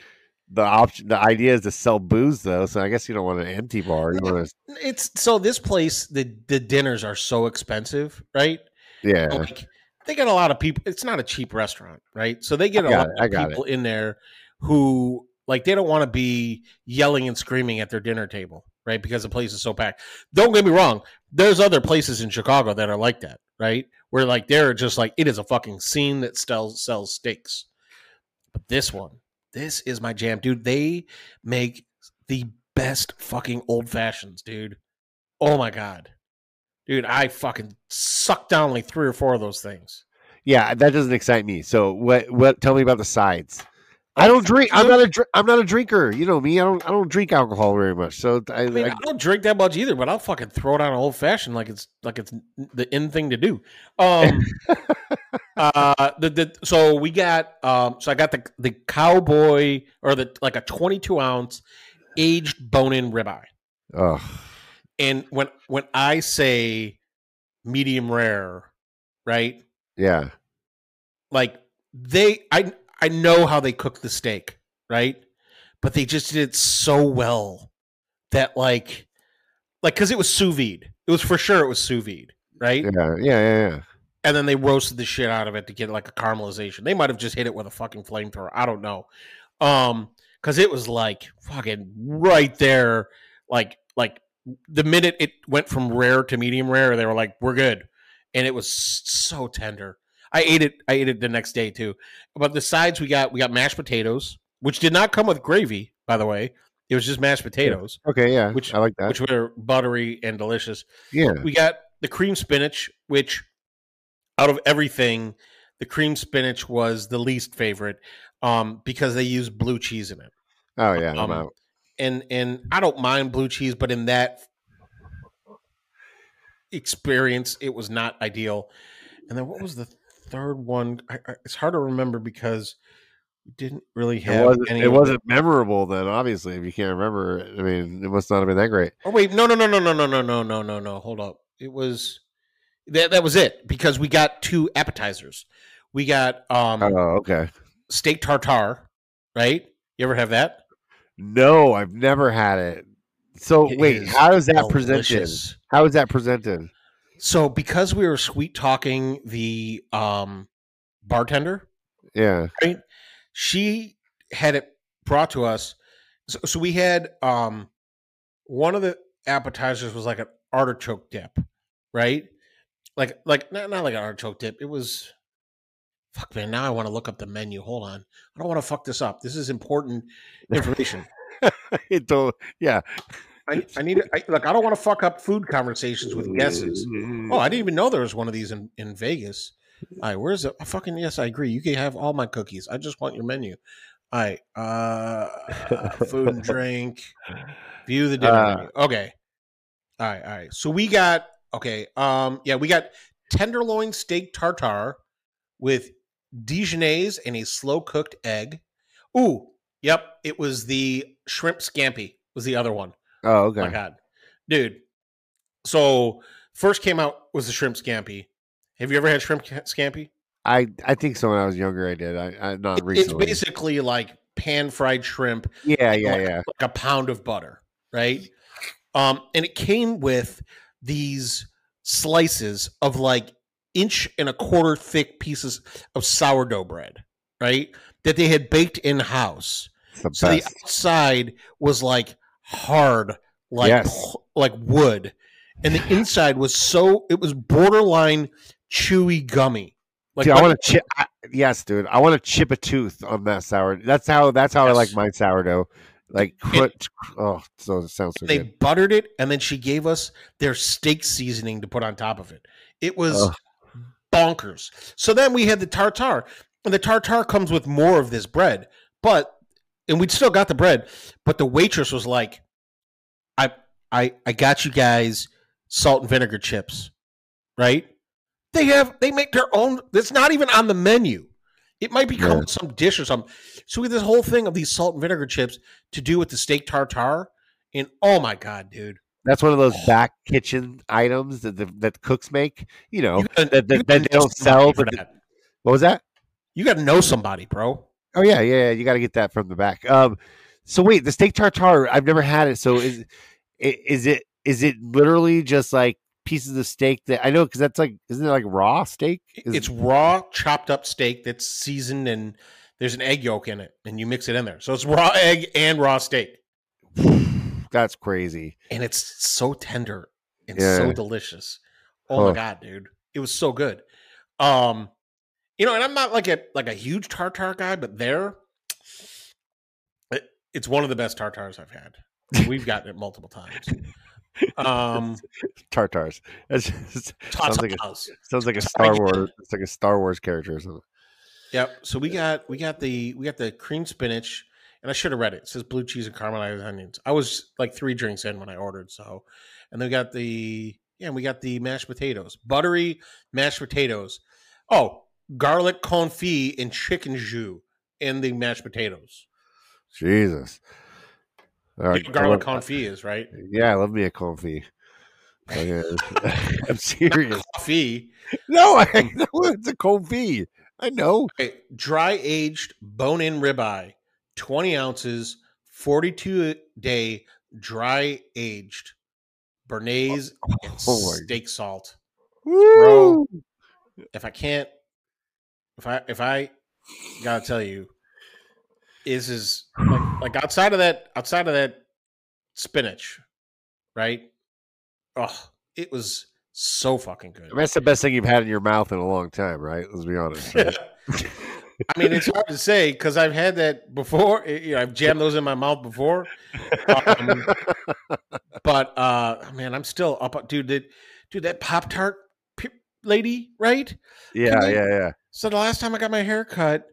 S3: the option, the idea is to sell booze, though. So I guess you don't want an empty bar. You want to,
S2: It's so this place, the the dinners are so expensive, right?
S3: yeah,
S2: Like they get a lot of people. It's not a cheap restaurant, right? So they get a lot
S3: it,
S2: of people in there who like they don't want to be yelling and screaming at their dinner table, right? Because the place is so packed. Don't get me wrong. There's other places in Chicago that are like that, right? Where like they're just like it is a fucking scene that sells sells steaks. But this one, this is my jam, dude. They make the best fucking old fashions, dude. Oh my god. Dude, I fucking sucked down like three or four of those things.
S3: yeah. That doesn't excite me. So what? What? Tell me about the sides. I don't drink. I'm not a. dr- I'm not a drinker. You know me. I don't. I don't drink alcohol very much. So I.
S2: I mean,
S3: I-
S2: I don't drink that much either, but I'll fucking throw it on an old fashioned like it's like it's the in thing to do. Um, (laughs) uh, the the so we got um, so I got the the cowboy or the like a twenty two ounce aged bone in ribeye,
S3: oh,
S2: and when when I say medium rare, right?
S3: yeah.
S2: like they I I know how they cook the steak, right? But they just did it so well that like like cuz it was sous vide. It was for sure it was sous vide, right?
S3: Yeah. Yeah. Yeah. Yeah.
S2: And then they roasted the shit out of it to get like a caramelization. They might have just hit it with a fucking flamethrower. I don't know. Um cuz it was like fucking right there like like the minute it went from rare to medium rare they were like we're good. And it was so tender. I ate it. I ate it the next day too. But the sides we got, we got mashed potatoes, which did not come with gravy, by the way. It was just mashed potatoes,
S3: Okay. Yeah.
S2: Which-
S3: I like that.
S2: which were buttery and delicious.
S3: yeah.
S2: We got the cream spinach, which out of everything, the cream spinach was the least favorite um, because they use blue cheese in it.
S3: Oh yeah. I'm
S2: um,
S3: out.
S2: And and I don't mind blue cheese, but in that experience, it was not ideal. And then what was the third one. I, I, it's hard to remember because we didn't really
S3: It
S2: have
S3: wasn't,
S2: any.
S3: it wasn't memorable then, obviously, if you can't remember. I mean, it must not have been that great.
S2: Oh wait, no, no, no, no, no, no, no, no, no, no, no. Hold up. It was that. That was it because we got two appetizers. We got um
S3: Oh, okay.
S2: steak tartare, right? You ever have that?
S3: No, I've never had it. So
S2: It
S3: wait, how is that presented? How is that presented?
S2: So because we were sweet talking the um bartender,
S3: Yeah.
S2: right? She had it brought to us. So, so we had um one of the appetizers was like an artichoke dip, right? Like like not, not like an artichoke dip. It was fuck man, now I want to look up the menu. Hold on. I don't want to fuck this up. This is important (laughs) information.
S3: it don't, yeah.
S2: I, I need I, look, I don't want to fuck up food conversations with guesses. Oh, I didn't even know there was one of these in, in Vegas. All right, where's it? Fucking yes, I agree. You can have all my cookies. I just want your menu. All right, uh, (laughs) food and drink. View the dinner
S3: Uh,
S2: menu. Okay. All right, all right. So we got okay. Um, yeah, we got tenderloin steak tartare with Dijonnaise and a slow cooked egg. Ooh, yep. It was the shrimp scampi. Was the other one.
S3: Oh,
S2: Oh
S3: okay.
S2: my god, dude. So first came out was the shrimp scampi. Have you ever had shrimp scampi?
S3: I I think so when I was younger I did. I, I not
S2: It- it's
S3: recently.
S2: basically like pan fried shrimp,
S3: yeah, yeah,
S2: like,
S3: yeah.
S2: like a pound of butter, right? Um, and it came with these slices of like inch and a quarter thick pieces of sourdough bread, right? That they had baked in house. So the outside was like hard, like
S3: Yes.
S2: like wood, and the (sighs) inside was so it was borderline chewy gummy. Like
S3: Dude, I want to chip. I, yes, dude. I want to chip a tooth on that sour. That's how. That's how I like my sourdough. Like, crunch, oh, so it sounds so
S2: they
S3: good.
S2: buttered it, and then she gave us their steak seasoning to put on top of it. It was bonkers. So then we had the tartar and the tartar comes with more of this bread, but and we'd still got the bread, but the waitress was like, "I, I, I got you guys salt and vinegar chips, right? They have they make their own. That's not even on the menu. It might become
S3: Yeah.
S2: some dish or something. So we had this whole thing of these salt and vinegar chips to do with the steak tartare, and oh my god, dude!
S3: That's one of those oh. back kitchen items that the, that cooks make. You know
S2: You gotta-
S3: that, that,
S2: you
S3: that they don't sell.
S2: for
S3: But
S2: that.
S3: what was that?
S2: You got to know somebody, bro.
S3: Oh yeah, yeah. yeah, You got to get that from the back. Um. So wait, the steak tartare. I've never had it. So is is it is it literally just like pieces of steak that I know because that's like isn't it like raw steak? Is-
S2: It's raw, chopped up steak that's seasoned, and there's an egg yolk in it, and you mix it in there. So it's raw (laughs) egg and raw steak, (sighs)
S3: that's crazy.
S2: and it's so tender and
S3: Yeah.
S2: so delicious. Oh
S3: Huh.
S2: my god, dude, it was so good. Um, you know, and I'm not like a like a huge tartar guy, but there, it, it's one of the best tartars I've had. We've gotten it multiple times. (laughs) Um,
S3: Tartars. Just, sounds like a, sounds like a Star Wars. It's like a Star Wars character or something.
S2: Yep. So we got we got the we got the cream spinach, and I should have read it. It says blue cheese and caramelized onions. I was like three drinks in when I ordered. So, and then we got the yeah, we got the mashed potatoes, buttery mashed potatoes. Oh, garlic confit and chicken jus in the mashed potatoes.
S3: Jesus.
S2: Know garlic
S3: love-
S2: confit is right.
S3: Yeah, I love me a confit. Okay. Uh, (laughs) I'm serious.
S2: Coffee.
S3: No, I um, (laughs) know it's a confit. I know.
S2: Okay, dry aged bone in ribeye, twenty ounces, forty two day dry aged Béarnaise oh, (laughs)
S3: oh and Oh
S2: steak salt.
S3: Woo!
S2: If I can't, if I if I gotta tell you, is is like, like outside of that outside of that spinach, right? Oh, it was so fucking good.
S3: I mean, that's the best thing you've had in your mouth in a long time, right? Let's be honest. right?
S2: I mean, it's hard to say because I've had that before. eh, You know, I've jammed those in my mouth before. Um, but uh, man, I'm still up, dude. That dude, that Pop Tart lady, right?
S3: yeah,
S2: they-
S3: yeah, yeah.
S2: So the last time I got my hair cut,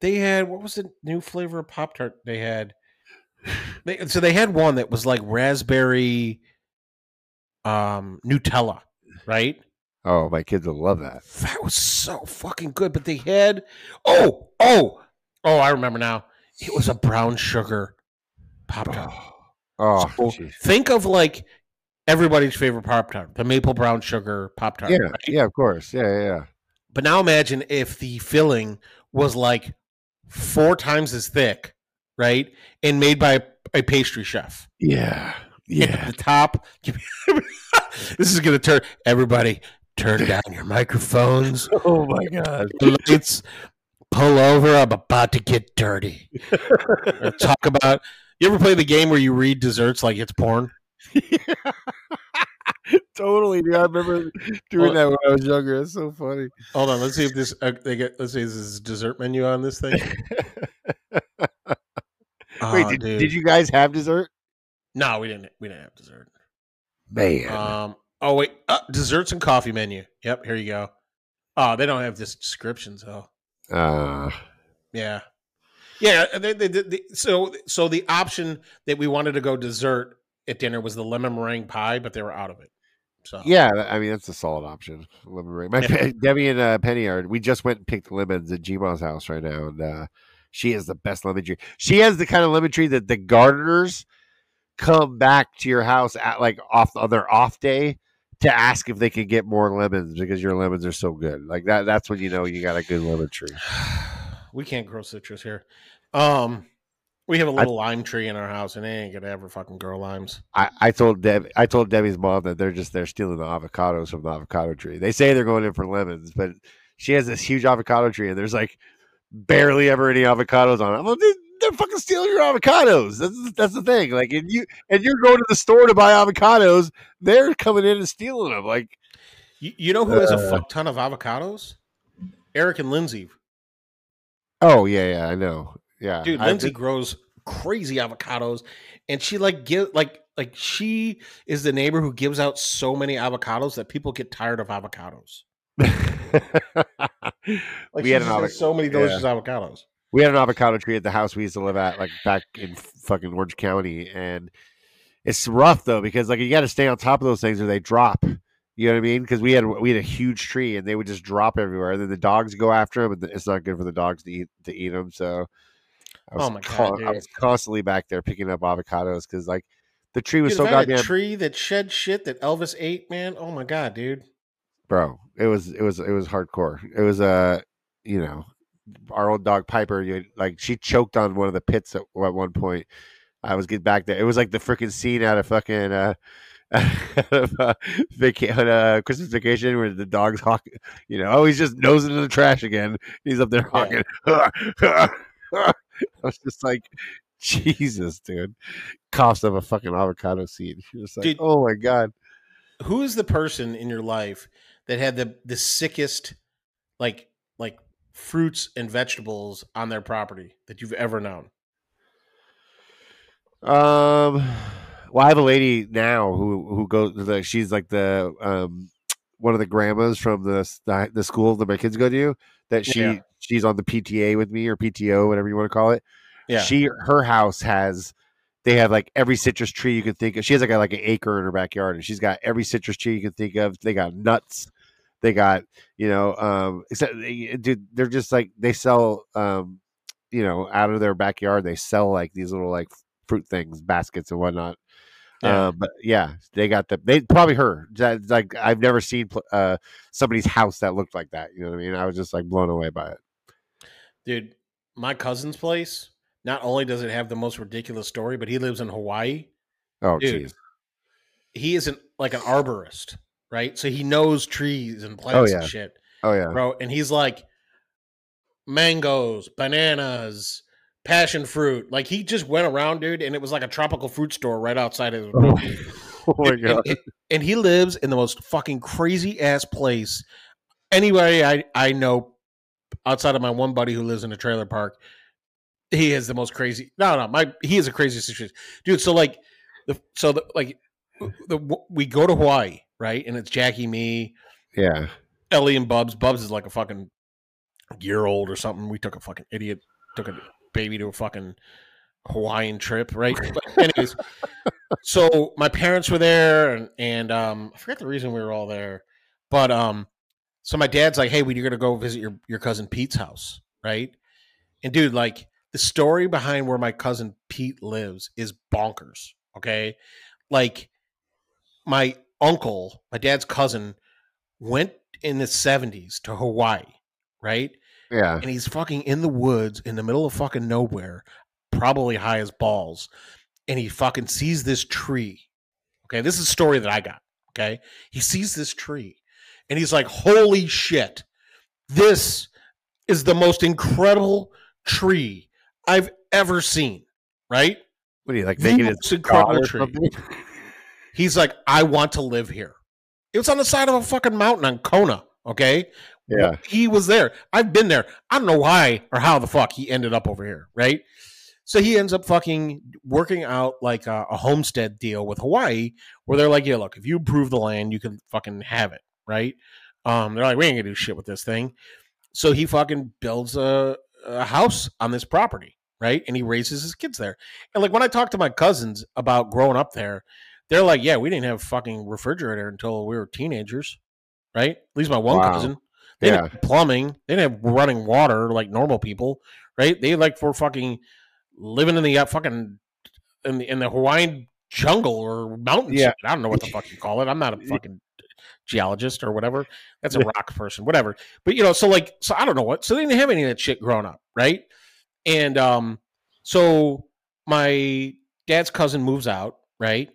S2: they had what was the new flavor of Pop Tart they had? They, so they had one that was like raspberry, um, Nutella, right?
S3: Oh, my kids will love that.
S2: That was so fucking good. But they had oh oh oh I remember now. It was a brown sugar pop tart.
S3: Oh,
S2: So think of like everybody's favorite pop tart, the maple brown sugar pop tart.
S3: yeah,
S2: right?
S3: yeah, of course, yeah, yeah, yeah.
S2: But now imagine if the filling was like four times as thick, right, and made by a, pastry chef.
S3: Yeah,
S2: Yeah. the top. (laughs) this is gonna turn everybody. Turn down your microphones. (laughs)
S3: Oh my god.
S2: Lights. Pull over. I'm about to get dirty. (laughs) Talk about. You ever play the game where you read desserts like it's porn? (laughs)
S3: totally, dude. I remember doing that when I was younger. It's so funny.
S2: Hold on. Let's see if this. Uh, they get. Let's see. Is this dessert menu on this thing? (laughs)
S3: Wait,
S2: Oh,
S3: did, did you guys have dessert?
S2: No, we didn't. We didn't have dessert.
S3: Man,
S2: Um. Oh wait. Uh, desserts and coffee menu. Yep. Here you go. Oh, they don't have this descriptions though.
S3: uh,
S2: Yeah. Yeah. They, they, they, they- so so the option that we wanted to go dessert at dinner was the lemon meringue pie, but they were out of it. So
S3: yeah. I mean, that's a solid option. Lemon ring. My
S2: Yeah.
S3: Debbie and uh, Penny are. We just went and picked lemons at Gma's house right now, and uh, she has the best lemon tree. She has the kind of lemon tree that the gardeners come back to your house at like off on their off day to ask if they can get more lemons because your lemons are so good. Like that. That's when you know you got a good lemon tree. (sighs)
S2: we can't grow citrus here. Um, we have a little lime tree in our house, and they ain't gonna ever fucking grow limes.
S3: I, I told Deb I told Debbie's mom that they're just they're stealing the avocados from the avocado tree. They say they're going in for lemons, but she has this huge avocado tree and there's like barely ever any avocados on it. I'm like, they, they're fucking stealing your avocados. That's that's the thing. Like and you and you're going to the store to buy avocados, they're coming in and stealing them. Like
S2: You, you know who has a
S3: Uh.
S2: fuck ton of avocados? Eric and Lindsay.
S3: oh yeah, yeah, I know. Yeah.
S2: Dude, Lindsay grows crazy avocados, and she like give like like she is the neighbor who gives out so many avocados that people get tired of avocados. (laughs) Like
S3: we
S2: she
S3: had an avoc-
S2: so many delicious avocados.
S3: we had an avocado tree at the house we used to live at, like back in fucking Orange County, and it's rough though because like you got to stay on top of those things or they drop. You know what I mean? Because we had we had a huge tree and they would just drop everywhere. And then the dogs go after them, and it's not good for the dogs to eat to eat them. So, was
S2: Oh my God,
S3: con- I was constantly back there picking up avocados because like the tree was
S2: Dude,
S3: so
S2: a
S3: goddamn
S2: tree that shed shit that Elvis ate, man. Oh my god, dude.
S3: bro. It was it was it was hardcore. It was uh you know our old dog Piper. You like she choked on one of the pits at, at one point. I was getting back there. It was like the freaking scene out of fucking uh, out of uh, vaca- uh, Christmas vacation where the dog's hawking. You know, oh, he's just nosing in the trash again. He's up there hawking. (laughs) (laughs) (laughs) I was just like, Jesus, dude. Cost of a fucking avocado seed. You're just like,
S2: Dude.
S3: oh my god.
S2: Who is the person in your life that had the the sickest like like fruits and vegetables on their property that you've ever known?
S3: Um, well, I have a lady now who who goes. Like, she's like the um one of the grandmas from the the, the school that my kids go to. That she
S2: Yeah.
S3: she's on the PTA with me or PTO, whatever you want to call it.
S2: Yeah.
S3: She her house has they have like every citrus tree you can think of. She has like a, like an acre in her backyard, and she's got every citrus tree you can think of. They got nuts. They got you know um except they- dude they're just like they sell um you know out of their backyard they sell like these little like fruit things baskets and whatnot.
S2: Yeah.
S3: Uh, but yeah, they got the they probably her. That- Like I've never seen uh somebody's house that looked like that. You know what I mean? I was just like blown away by it.
S2: Dude, my cousin's place, not only does it have the most ridiculous story, but he lives in Hawaii.
S3: Oh jeez.
S2: He isn't like an arborist, right? So he knows trees and plants
S3: yeah.
S2: and shit.
S3: Oh yeah.
S2: bro. And he's like, mangoes, bananas, passion fruit. Like he just went around, dude, and it was like a tropical fruit store right outside of
S3: Oh, (laughs) oh my
S2: and,
S3: god.
S2: and- and he lives in the most fucking crazy ass place. Anybody I, I know outside of my one buddy who lives in a trailer park, he is the most crazy. No, no, my he is a crazy situation, dude. So like the so the like the we go to Hawaii, right? And it's Jackie, me,
S3: Yeah.
S2: Ellie and Bubs. Bubs is like a fucking year old or something. We took a fucking idiot, took a baby to a fucking Hawaiian trip, right? (laughs) But anyways, so my parents were there, and and um, I forget the reason we were all there, But um, so my dad's like, "Hey, we are gonna go visit your your cousin Pete's house, right?" And dude, like the story behind where my cousin Pete lives is bonkers. Okay, like my uncle, my dad's cousin, went in the seventies to Hawaii, right?
S3: Yeah.
S2: and he's fucking in the woods in the middle of fucking nowhere, probably high as balls, and he fucking sees this tree. Okay, this is a story that I got. Okay, he sees this tree, and he's like, "Holy shit, this is the most incredible tree I've ever seen." Right?
S3: What are you like
S2: The
S3: making it
S2: most incredible tree. He's like, "I want to live here." It was on the side of a fucking mountain on Kona. Okay,
S3: Yeah.
S2: he was there. I've been there. I don't know why or how the fuck he ended up over here, right? So he ends up fucking working out like a, a homestead deal with Hawaii, where they're like, "Yeah, look, if you approve the land, you can fucking have it, right?" Um, they're like, "We ain't gonna do shit with this thing." So he fucking builds a, a house on this property, right? And he raises his kids there. And like when I talk to my cousins about growing up there, they're like, "Yeah, we didn't have fucking refrigerator until we were teenagers, right?" At least my one
S3: Wow.
S2: cousin. They didn't have plumbing. They didn't have running water like normal people, right? They like were fucking living in the uh, fucking in the in the Hawaiian jungle or mountains.
S3: Yeah.
S2: I don't know what the (laughs) fuck you call it. I'm not a fucking geologist or whatever. That's a rock person, whatever. But you know, so like, so I don't know what. So they didn't have any of that shit growing up, right? And um, so my dad's cousin moves out, right?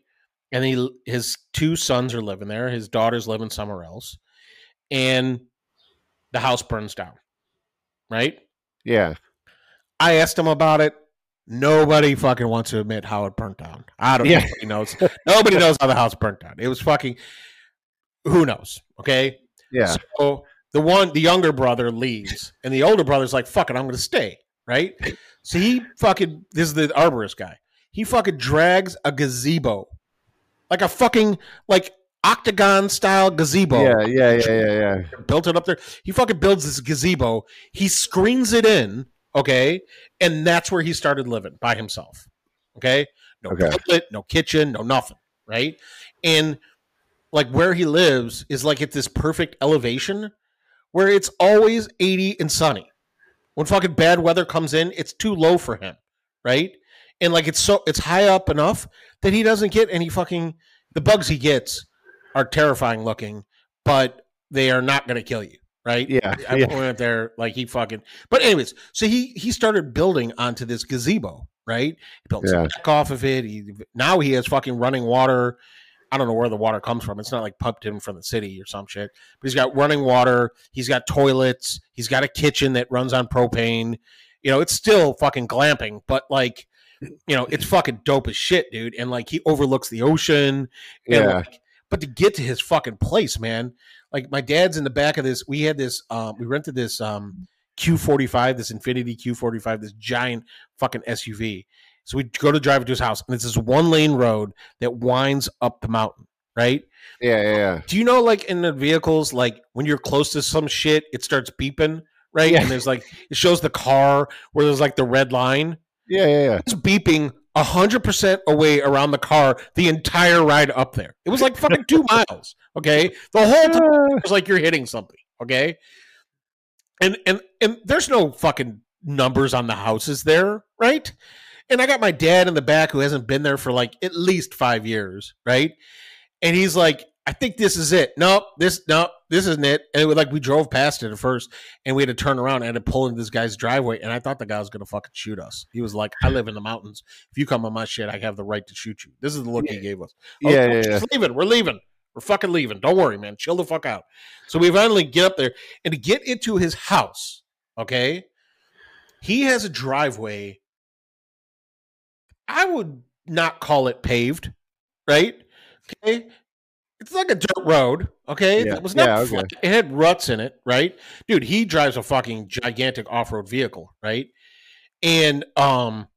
S2: And he his two sons are living there. His daughter's living somewhere else, and the house burns down, right?
S3: Yeah.
S2: I asked him about it. Nobody fucking wants to admit how it burnt down. I don't.
S3: Yeah.
S2: Nobody knows. Nobody knows how the house burnt down. It was fucking. Who knows? Okay.
S3: Yeah.
S2: So the one, the younger brother leaves, and the older brother's like, "Fuck it, I'm going to stay." Right. So he fucking. This is the arborist guy. He fucking drags a gazebo, like a fucking like octagon style gazebo
S3: Yeah. Yeah. Yeah. Yeah. Yeah.
S2: built it up there. He fucking builds this gazebo. He screens it in, okay, and that's where he started living by himself. Okay, no
S3: Okay.
S2: toilet, no kitchen, no nothing, right? And like where he lives is like at this perfect elevation where it's always 80 and sunny. When fucking bad weather comes in, it's too low for him, right? And like it's so it's high up enough that he doesn't get any fucking the bugs he gets are terrifying looking, but they are not going to kill you, right?
S3: Yeah.
S2: I
S3: yeah.
S2: went there like he fucking. But anyways, so he he started building onto this gazebo, right? He built some
S3: Yeah.
S2: deck off of it. He now he has fucking running water. I don't know where the water comes from. It's not like pumped in from the city or some shit. But he's got running water. He's got toilets. He's got a kitchen that runs on propane. You know, it's still fucking glamping, but like, you know, it's fucking dope as shit, dude. And like, he overlooks the ocean. And
S3: Yeah.
S2: like, but to get to his fucking place, man, like my dad's in the back of this. We had this, um, we rented this um Q45, this Infiniti Q45, this giant fucking SUV. So we go to drive it to his house, and it's this one lane road that winds up the mountain, right?
S3: Yeah. Yeah. Yeah.
S2: Do you know, like in the vehicles, like when you're close to some shit, it starts beeping, right?
S3: Yeah.
S2: And there's like, it shows the car where there's like the red line.
S3: Yeah. Yeah. Yeah.
S2: It's beeping 100% away around the car the entire ride up there. It was like fucking two (laughs) miles, okay? The whole time (laughs) it was like you're hitting something, okay? And and and there's no fucking numbers on the houses there, right? And I got my dad in the back who hasn't been there for like at least five years, right? And he's like, I think this is it. Nope, this no, this isn't it. And it was like we drove past it at first, and we had to turn around and had to pull into this guy's driveway. And I thought the guy was gonna fucking shoot us. He was like, I live in the mountains. If you come on my shit, I have the right to shoot you. This is the look he gave us. Was
S3: Yeah, yeah,
S2: just leaving. We're leaving. We're fucking leaving. Don't worry, man. Chill the fuck out. So we finally get up there and to get into his house, okay? He has a driveway. I would not call it paved, right? Okay. It's like a dirt road, okay?
S3: Yeah,
S2: It was not
S3: yeah, okay.
S2: flat. It had ruts in it, right? Dude, he drives a fucking gigantic off-road vehicle, right? And um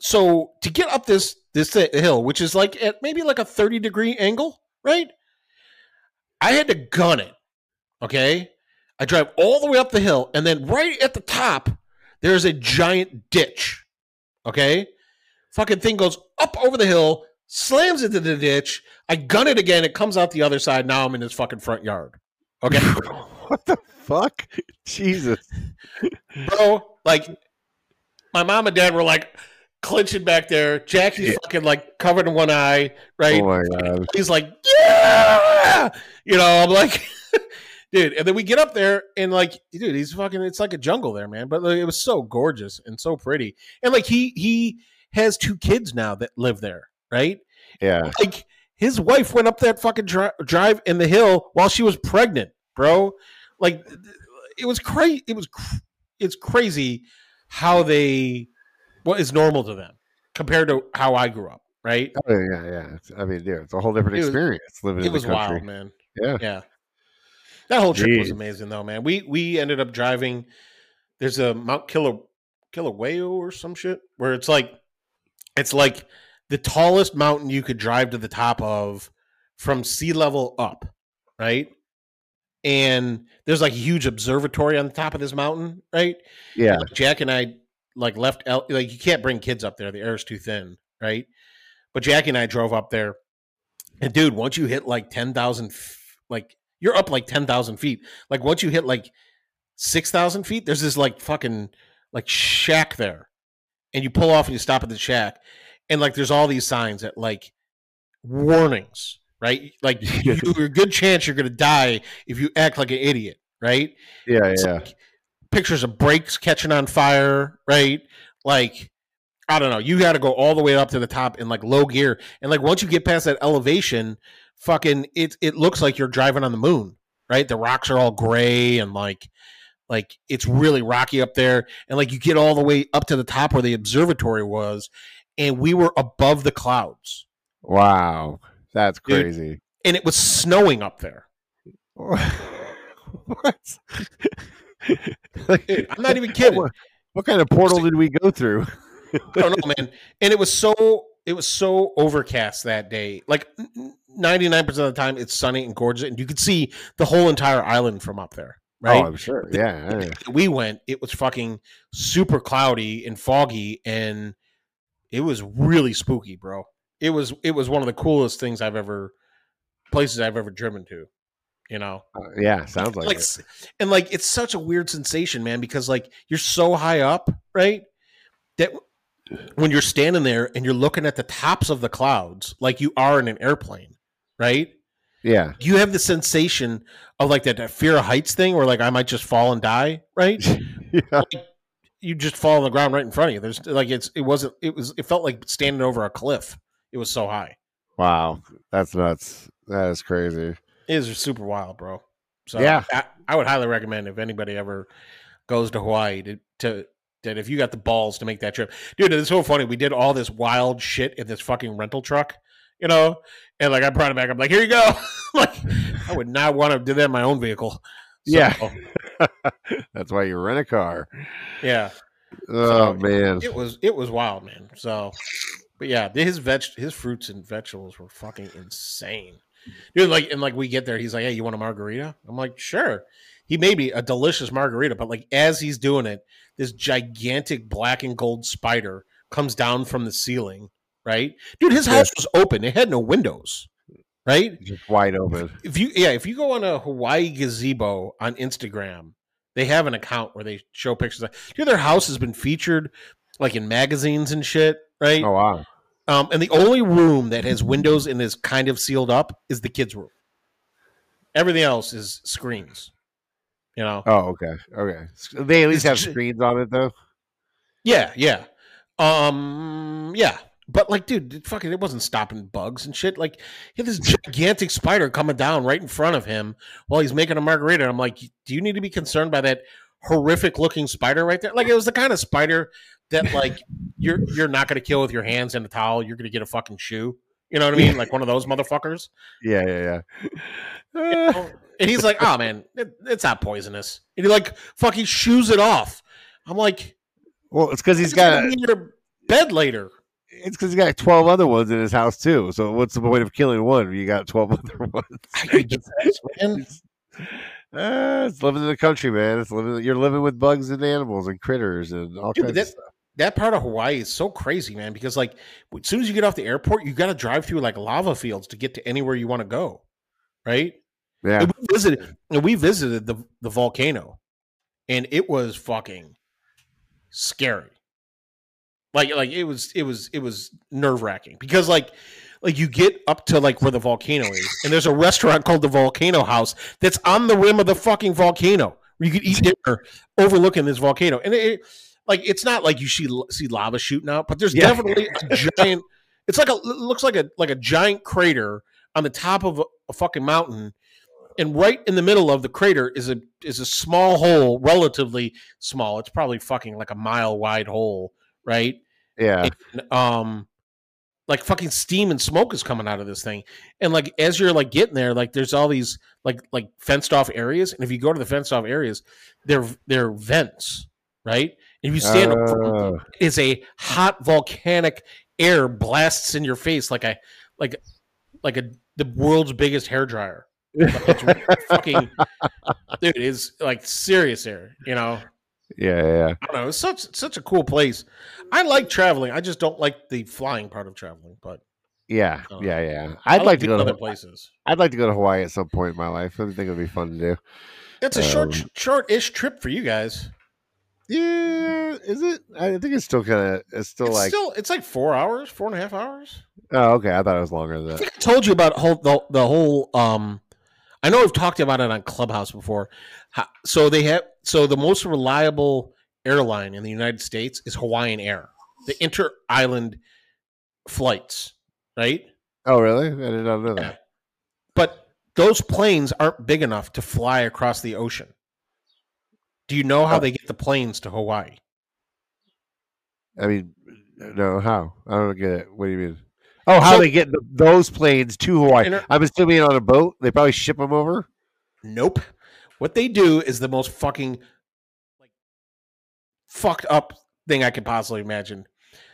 S2: so to get up this this hill, which is like at maybe like a 30 degree angle, right? I had to gun it. Okay. I drive all the way up the hill, and then right at the top, there's a giant ditch. Okay. Fucking thing goes up over the hill, slams into the ditch. I gun it again. It comes out the other side. Now I'm in his fucking front yard. Okay, (laughs)
S3: what the fuck? Jesus.
S2: bro. Like, my mom and dad were like clinching back there. Jackie's
S3: Yeah.
S2: fucking like covered in one eye, right?
S3: Oh my god.
S2: He's like, yeah, you know. I'm like, (laughs) dude. And then we get up there and like, dude, he's fucking. It's like a jungle there, man. But like, it was so gorgeous and so pretty. And like, he he has two kids now that live there, right?
S3: Yeah.
S2: Like, his wife went up that fucking dri- drive in the hill while she was pregnant, bro. Like, it was crazy. It was cr- it's crazy how they what is normal to them compared to how I grew up, right?
S3: Oh, yeah, yeah. I mean, yeah, it's a whole different
S2: It was-
S3: experience living in the country.
S2: It was wild, man.
S3: Yeah.
S2: Yeah. That whole trip was amazing though, man. We we ended up driving there's a Mount Killer Kilauea or some shit where it's like it's like the tallest mountain you could drive to the top of from sea level up, right? And there's like a huge observatory on the top of this mountain, right?
S3: Yeah.
S2: Like, Jack and I like left El- like you can't bring kids up there. The air is too thin, right? But Jackie and I drove up there, and dude, once you hit like ten thousand, like you're up like ten thousand feet. Like once you hit like six thousand feet, there's this like fucking like shack there, and you pull off and you stop at the shack, and like there's all these signs that like warnings, right? Like (laughs) you, you're a good chance you're gonna die if you act like an idiot, right?
S3: Yeah.
S2: It's
S3: Yeah.
S2: like pictures of brakes catching on fire, right? Like, I don't know. You got to go all the way up to the top in like low gear, and like once you get past that elevation, fucking it it looks like you're driving on the moon, right? The rocks are all gray and like like it's really rocky up there, and like you get all the way up to the top where the observatory was, and we were above the clouds,
S3: Wow. That's
S2: Dude.
S3: crazy.
S2: and it was snowing up there. (laughs)
S3: what?
S2: Dude, (laughs) I'm not even kidding.
S3: What, what kind of portal did we go through? (laughs)
S2: I don't know, man. And it was so it was so overcast that day. Like ninety nine percent of the time, it's sunny and gorgeous, and you could see the whole entire island from up there. Oh, right?
S3: Oh, I'm sure. Yeah. yeah.
S2: we went. It was fucking super cloudy and foggy, and it was really spooky, bro. It was it was one of the coolest things I've ever places I've ever driven to. You know,
S3: Uh, yeah. Sounds like,
S2: like
S3: it.
S2: and like it's such a weird sensation man because like you're so high up right that when you're standing there and you're looking at the tops of the clouds like you are in an airplane right
S3: Yeah.
S2: you have the sensation of like that, that fear of heights thing where like i might just fall and die right (laughs)
S3: yeah.
S2: You just fall on the ground right in front of you there's like it's it wasn't it was it felt like standing over a cliff it was so high
S3: Wow. That's nuts. That is crazy.
S2: It is super wild, bro. So
S3: Yeah.
S2: I, I would highly recommend if anybody ever goes to Hawaii to, to that if you got the balls to make that trip, dude. It's so funny. We did all this wild shit in this fucking rental truck, you know, and like I brought it back. I'm like, here you go. (laughs) like I would not want to do that in my own vehicle.
S3: Yeah. (laughs) That's why you rent a car.
S2: yeah.
S3: Oh man.
S2: It was it was wild, man. So, but yeah, his veg his fruits and vegetables were fucking insane, dude. Like and like we get there, he's like, "Hey, you want a margarita?" I'm like, "Sure." He made me a delicious margarita, but like as he's doing it, this gigantic black and gold spider comes down from the ceiling. Right, dude. His house was open; it had no windows. Right,
S3: Just wide open.
S2: if you yeah, if you go on a Hawaii gazebo on Instagram, they have an account where they show pictures. Of, dude, their house has been featured like in magazines and shit, right?
S3: Oh wow.
S2: Um, and the only room that has windows and is kind of sealed up is the kids' room. Everything else is screens. You know?
S3: Oh okay. Okay. They at least have
S2: It's
S3: screens on it though.
S2: Yeah, yeah. Um, yeah. But like, dude, it fucking it wasn't stopping bugs and shit. Like, he had this gigantic spider coming down right in front of him while he's making a margarita. And I'm like, do you need to be concerned by that horrific looking spider right there? Like, it was the kind of spider that like (laughs) you're you're not gonna kill with your hands and a towel. You're gonna get a fucking shoe. You know what I mean? Like one of those motherfuckers.
S3: Yeah, yeah, yeah. (laughs)
S2: And he's like, oh man, it, it's not poisonous. And he like fucking shoes it off. I'm like,
S3: well, it's because he's got
S2: your bed later.
S3: It's because he's got twelve other ones in his house too. So what's the point of killing one? You got twelve (laughs) other ones.
S2: I get man. (laughs)
S3: Uh, it's living in the country, man. It's living. You're living with bugs and animals and critters and all
S2: Dude,
S3: kinds
S2: that-
S3: of stuff.
S2: that part of Hawaii is so crazy, man. Because like as soon as you get off the airport, you got to drive through like lava fields to get to anywhere you want to go, right?
S3: Yeah.
S2: And we visited. And we visited the the volcano, and it was fucking scary. Like like it was it was it was nerve wracking because like like you get up to like where the volcano is, and there's a restaurant called the Volcano House that's on the rim of the fucking volcano where you could eat dinner overlooking this volcano, and it, like it's not like you see see lava shooting out, but there's
S3: Yeah.
S2: definitely a giant. It's like a it looks like a like a giant crater on the top of a, a fucking mountain, and right in the middle of the crater is a is a small hole, relatively small. It's probably fucking like a mile wide hole, right?
S3: Yeah.
S2: And, um like fucking steam and smoke is coming out of this thing and like as you're like getting there like there's all these like like fenced off areas and if you go to the fenced off areas they're they're vents right and if you stand over
S3: Oh.
S2: is a hot volcanic air blasts in your face like a like like a the world's biggest hair dryer it's (laughs) fucking dude it's like serious air you know
S3: yeah, yeah.
S2: I don't know. It's such such a cool place. I like traveling. I just don't like the flying part of traveling. But
S3: Yeah, yeah, yeah.
S2: I
S3: I'd like to go to other
S2: places.
S3: I'd like to go to Hawaii at some point in my life. I think it would be fun to do.
S2: It's a short,
S3: Um,
S2: short-ish trip for you guys.
S3: Yeah, is it? I think it's still kind of. It's still
S2: It's
S3: like.
S2: still, it's like four hours, four and a half hours.
S3: oh, okay. I thought it was longer than
S2: I
S3: that.
S2: think I told you about whole the, the whole. Um, I know we've talked about it on Clubhouse before. How, so they have so the most reliable airline in the United States is Hawaiian Air, the inter-island flights, right?
S3: Oh, really? I did not know
S2: Yeah.
S3: that.
S2: But those planes aren't big enough to fly across the ocean. Do you know how
S3: Oh.
S2: they get the planes to Hawaii?
S3: I mean, no. How? I don't get it. What do you mean? Oh, how
S2: So-
S3: they get th those planes to Hawaii?
S2: Inter-
S3: I'm assuming on a boat. They probably ship them over.
S2: Nope. What they do is the most fucking like fucked up thing I could possibly imagine.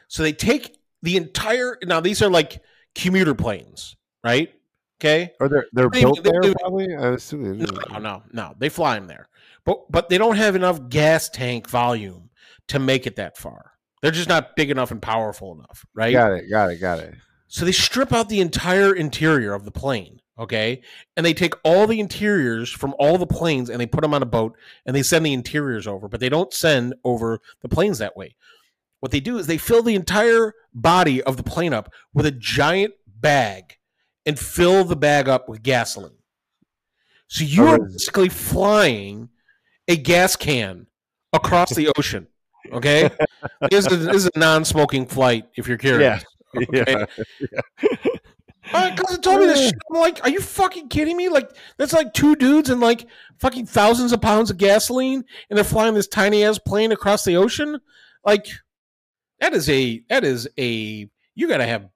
S2: So they take the entire now these are like commuter planes, right? Okay.
S3: Or they're they're
S2: They-
S3: built
S2: they
S3: there.
S2: do-
S3: Probably. I assume.
S2: No, no, no, no. They fly them there, but but they don't have enough gas tank volume to make it that far. They're just not big enough and powerful enough, right?
S3: Got it. Got it. Got it.
S2: So they strip out the entire interior of the plane, okay? And they take all the interiors from all the planes and they put them on a boat and they send the interiors over, but they don't send over the planes that way. What they do is they fill the entire body of the plane up with a giant bag and fill the bag up with gasoline. So you oh, are
S3: Oh,
S2: basically flying a gas can across the ocean. Okay, (laughs) this is, this is a non-smoking flight. If you're curious, (laughs) Okay. (laughs)
S3: Yeah.
S2: My cousin told me this shit. I'm like, are you fucking kidding me? Like, that's like two dudes and like fucking thousands of pounds of gasoline, and they're flying this tiny ass plane across the ocean. Like, that is a that is a you got to have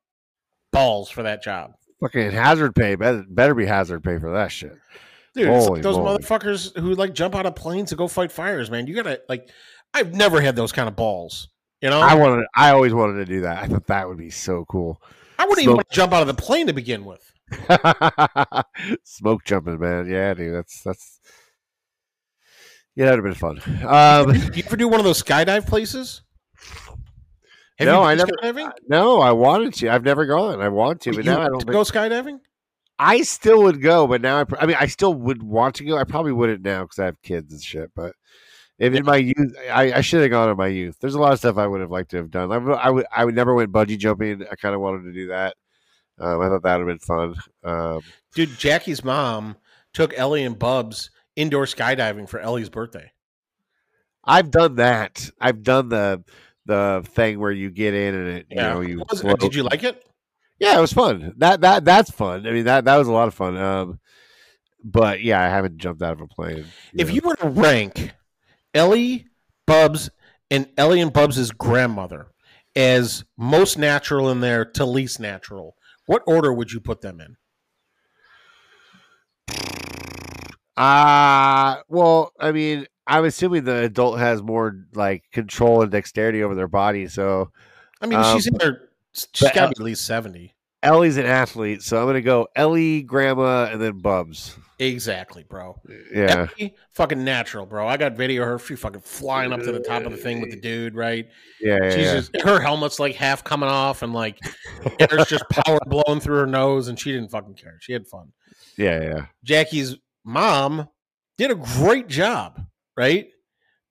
S2: balls for that job,
S3: Fucking hazard pay. Better, better be hazard pay for that shit.
S2: dude. it's like those
S3: moly.
S2: motherfuckers who like jump out of planes to go fight fires, man. You gotta like, I've never had those kind of balls. You know,
S3: I wanted. I always wanted to do that. I thought that would be so cool.
S2: I wouldn't even
S3: smoke-
S2: want to jump out of the plane to begin with. (laughs)
S3: Smoke jumping, man. Yeah, dude. That's that's. Yeah, that'd have been fun. Um,
S2: you ever do one of those skydive places? Have
S3: No, I never-
S2: skydiving?
S3: no, I wanted to. I've never gone. I want to, but now I don't. think-
S2: go skydiving.
S3: I still would go, but now I. pr- I mean, I still would want to go. I probably wouldn't now because I have kids and shit. But if in my youth, I, I should have gone in my youth. There's a lot of stuff I would have liked to have done. I would. I would. I would never went bungee jumping. I kind of wanted to do that. Um, I thought that would have been fun. Um,
S2: Dude, Jackie's mom took Ellie and Bubs indoor skydiving for Ellie's birthday.
S3: I've done that. I've done the the thing where you get in and it, you know, you.
S2: Was it? Did you like it?
S3: Yeah, it was fun. That that that's fun. I mean that that was a lot of fun. Um, but yeah, I haven't jumped out of a plane.
S2: If
S3: know.
S2: you were to rank Ellie, Bubs, and Ellie and Bubs' grandmother as most natural in there to least natural, what order would you put them in?
S3: Uh well, I mean, I'm assuming the adult has more like control and dexterity over their body. So
S2: I mean,
S3: Um,
S2: she's in there. She's
S3: but
S2: got to be at least seventy.
S3: Ellie's an athlete, so I'm gonna go Ellie, Grandma, and then Bubs.
S2: Exactly, bro.
S3: Yeah,
S2: fucking natural, bro. I got video of her she fucking flying up to the top of the thing with the dude, right?
S3: yeah, yeah.
S2: She's
S3: yeah.
S2: just her helmet's like half coming off and like there's just power blowing through her nose and she didn't fucking care. She had fun.
S3: yeah, yeah.
S2: Jackie's mom did a great job, right?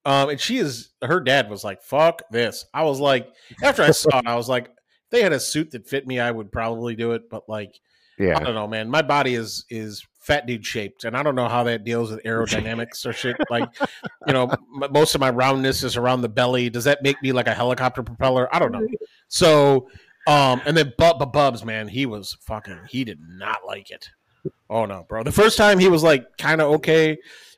S2: Um, and she is her dad was like, fuck this. I was like, after I saw it, I was like, if they had a suit that fit me, I would probably do it. But like,
S3: yeah.
S2: I don't know, man. My body is is fat dude shaped, and I don't know how that deals with aerodynamics or shit. (laughs) Like, you know, m- most of my roundness is around the belly. Does that make me like a helicopter propeller? I don't know. So, um, and then Bub Bub- Bubs, man, he was fucking. He did not like it. Oh no, bro. The first time he was like kind of okay,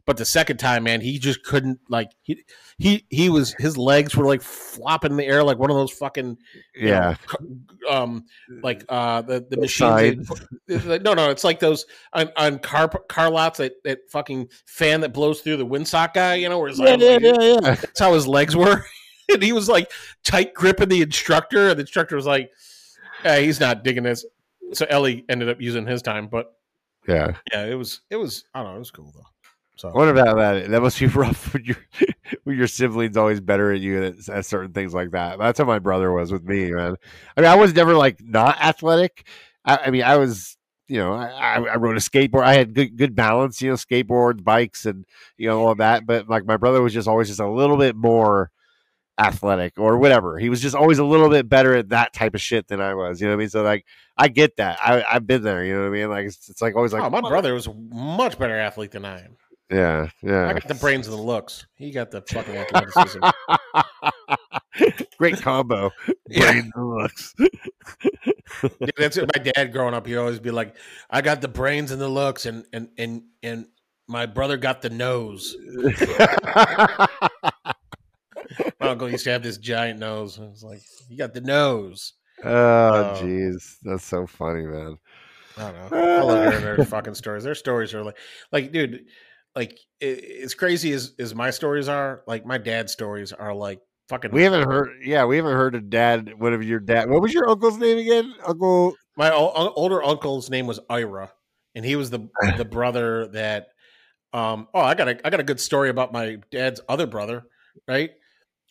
S2: but the second time, man, he just couldn't like he he he was his legs were like flopping in the air like one of those fucking you know,
S3: yeah.
S2: um like uh the the machines that- no no it's like those on, on car car lots that that fucking fan that blows through the windsock guy you know where it's
S3: Yeah,
S2: like,
S3: yeah, yeah, yeah.
S2: that's how his legs were (laughs) and he was like tight gripping the instructor and the instructor was like hey, he's not digging this so ellie ended up using his time but
S3: Yeah.
S2: yeah it was it was i don't know it was cool though so
S3: What about that? That must be (laughs) rough when your when your siblings always better at you at, at certain things like that. That's how my brother was with me, man. I mean, I was never like not athletic. I, I mean, I was, you know, I, I I rode a skateboard. I had good good balance, you know, skateboards, bikes, and you know all of that. But like my brother was just always just a little bit more athletic or whatever. He was just always a little bit better at that type of shit than I was. You know what I mean? So like, I get that. I I've been there. You know what I mean? Like it's, it's like always like,
S2: oh, my brother was a much better athlete than i am
S3: yeah, yeah.
S2: i got the brains and the looks he got the fucking athleticism (laughs)
S3: Great combo.
S2: Yeah.
S3: Brains and looks.
S2: Dude, that's it. My dad growing up, he'd always be like, "I got the brains and the looks, and and and and my brother got the nose." My uncle used to have this giant nose. and it's like, "You got the nose."
S3: oh,
S2: Oh.
S3: jeez. That's so funny, man.
S2: I don't know. (laughs) I love hearing their fucking stories. Their stories are like, like, dude, like as crazy as as my stories are, like my dad's stories are like fucking.
S3: We haven't heard, yeah, we haven't heard of dad, of your dad. What was your uncle's name again? Uncle.
S2: my o- older uncle's name was Ira, and he was the (laughs) the brother that. Um. Oh, I got a I got a good story about my dad's other brother, right?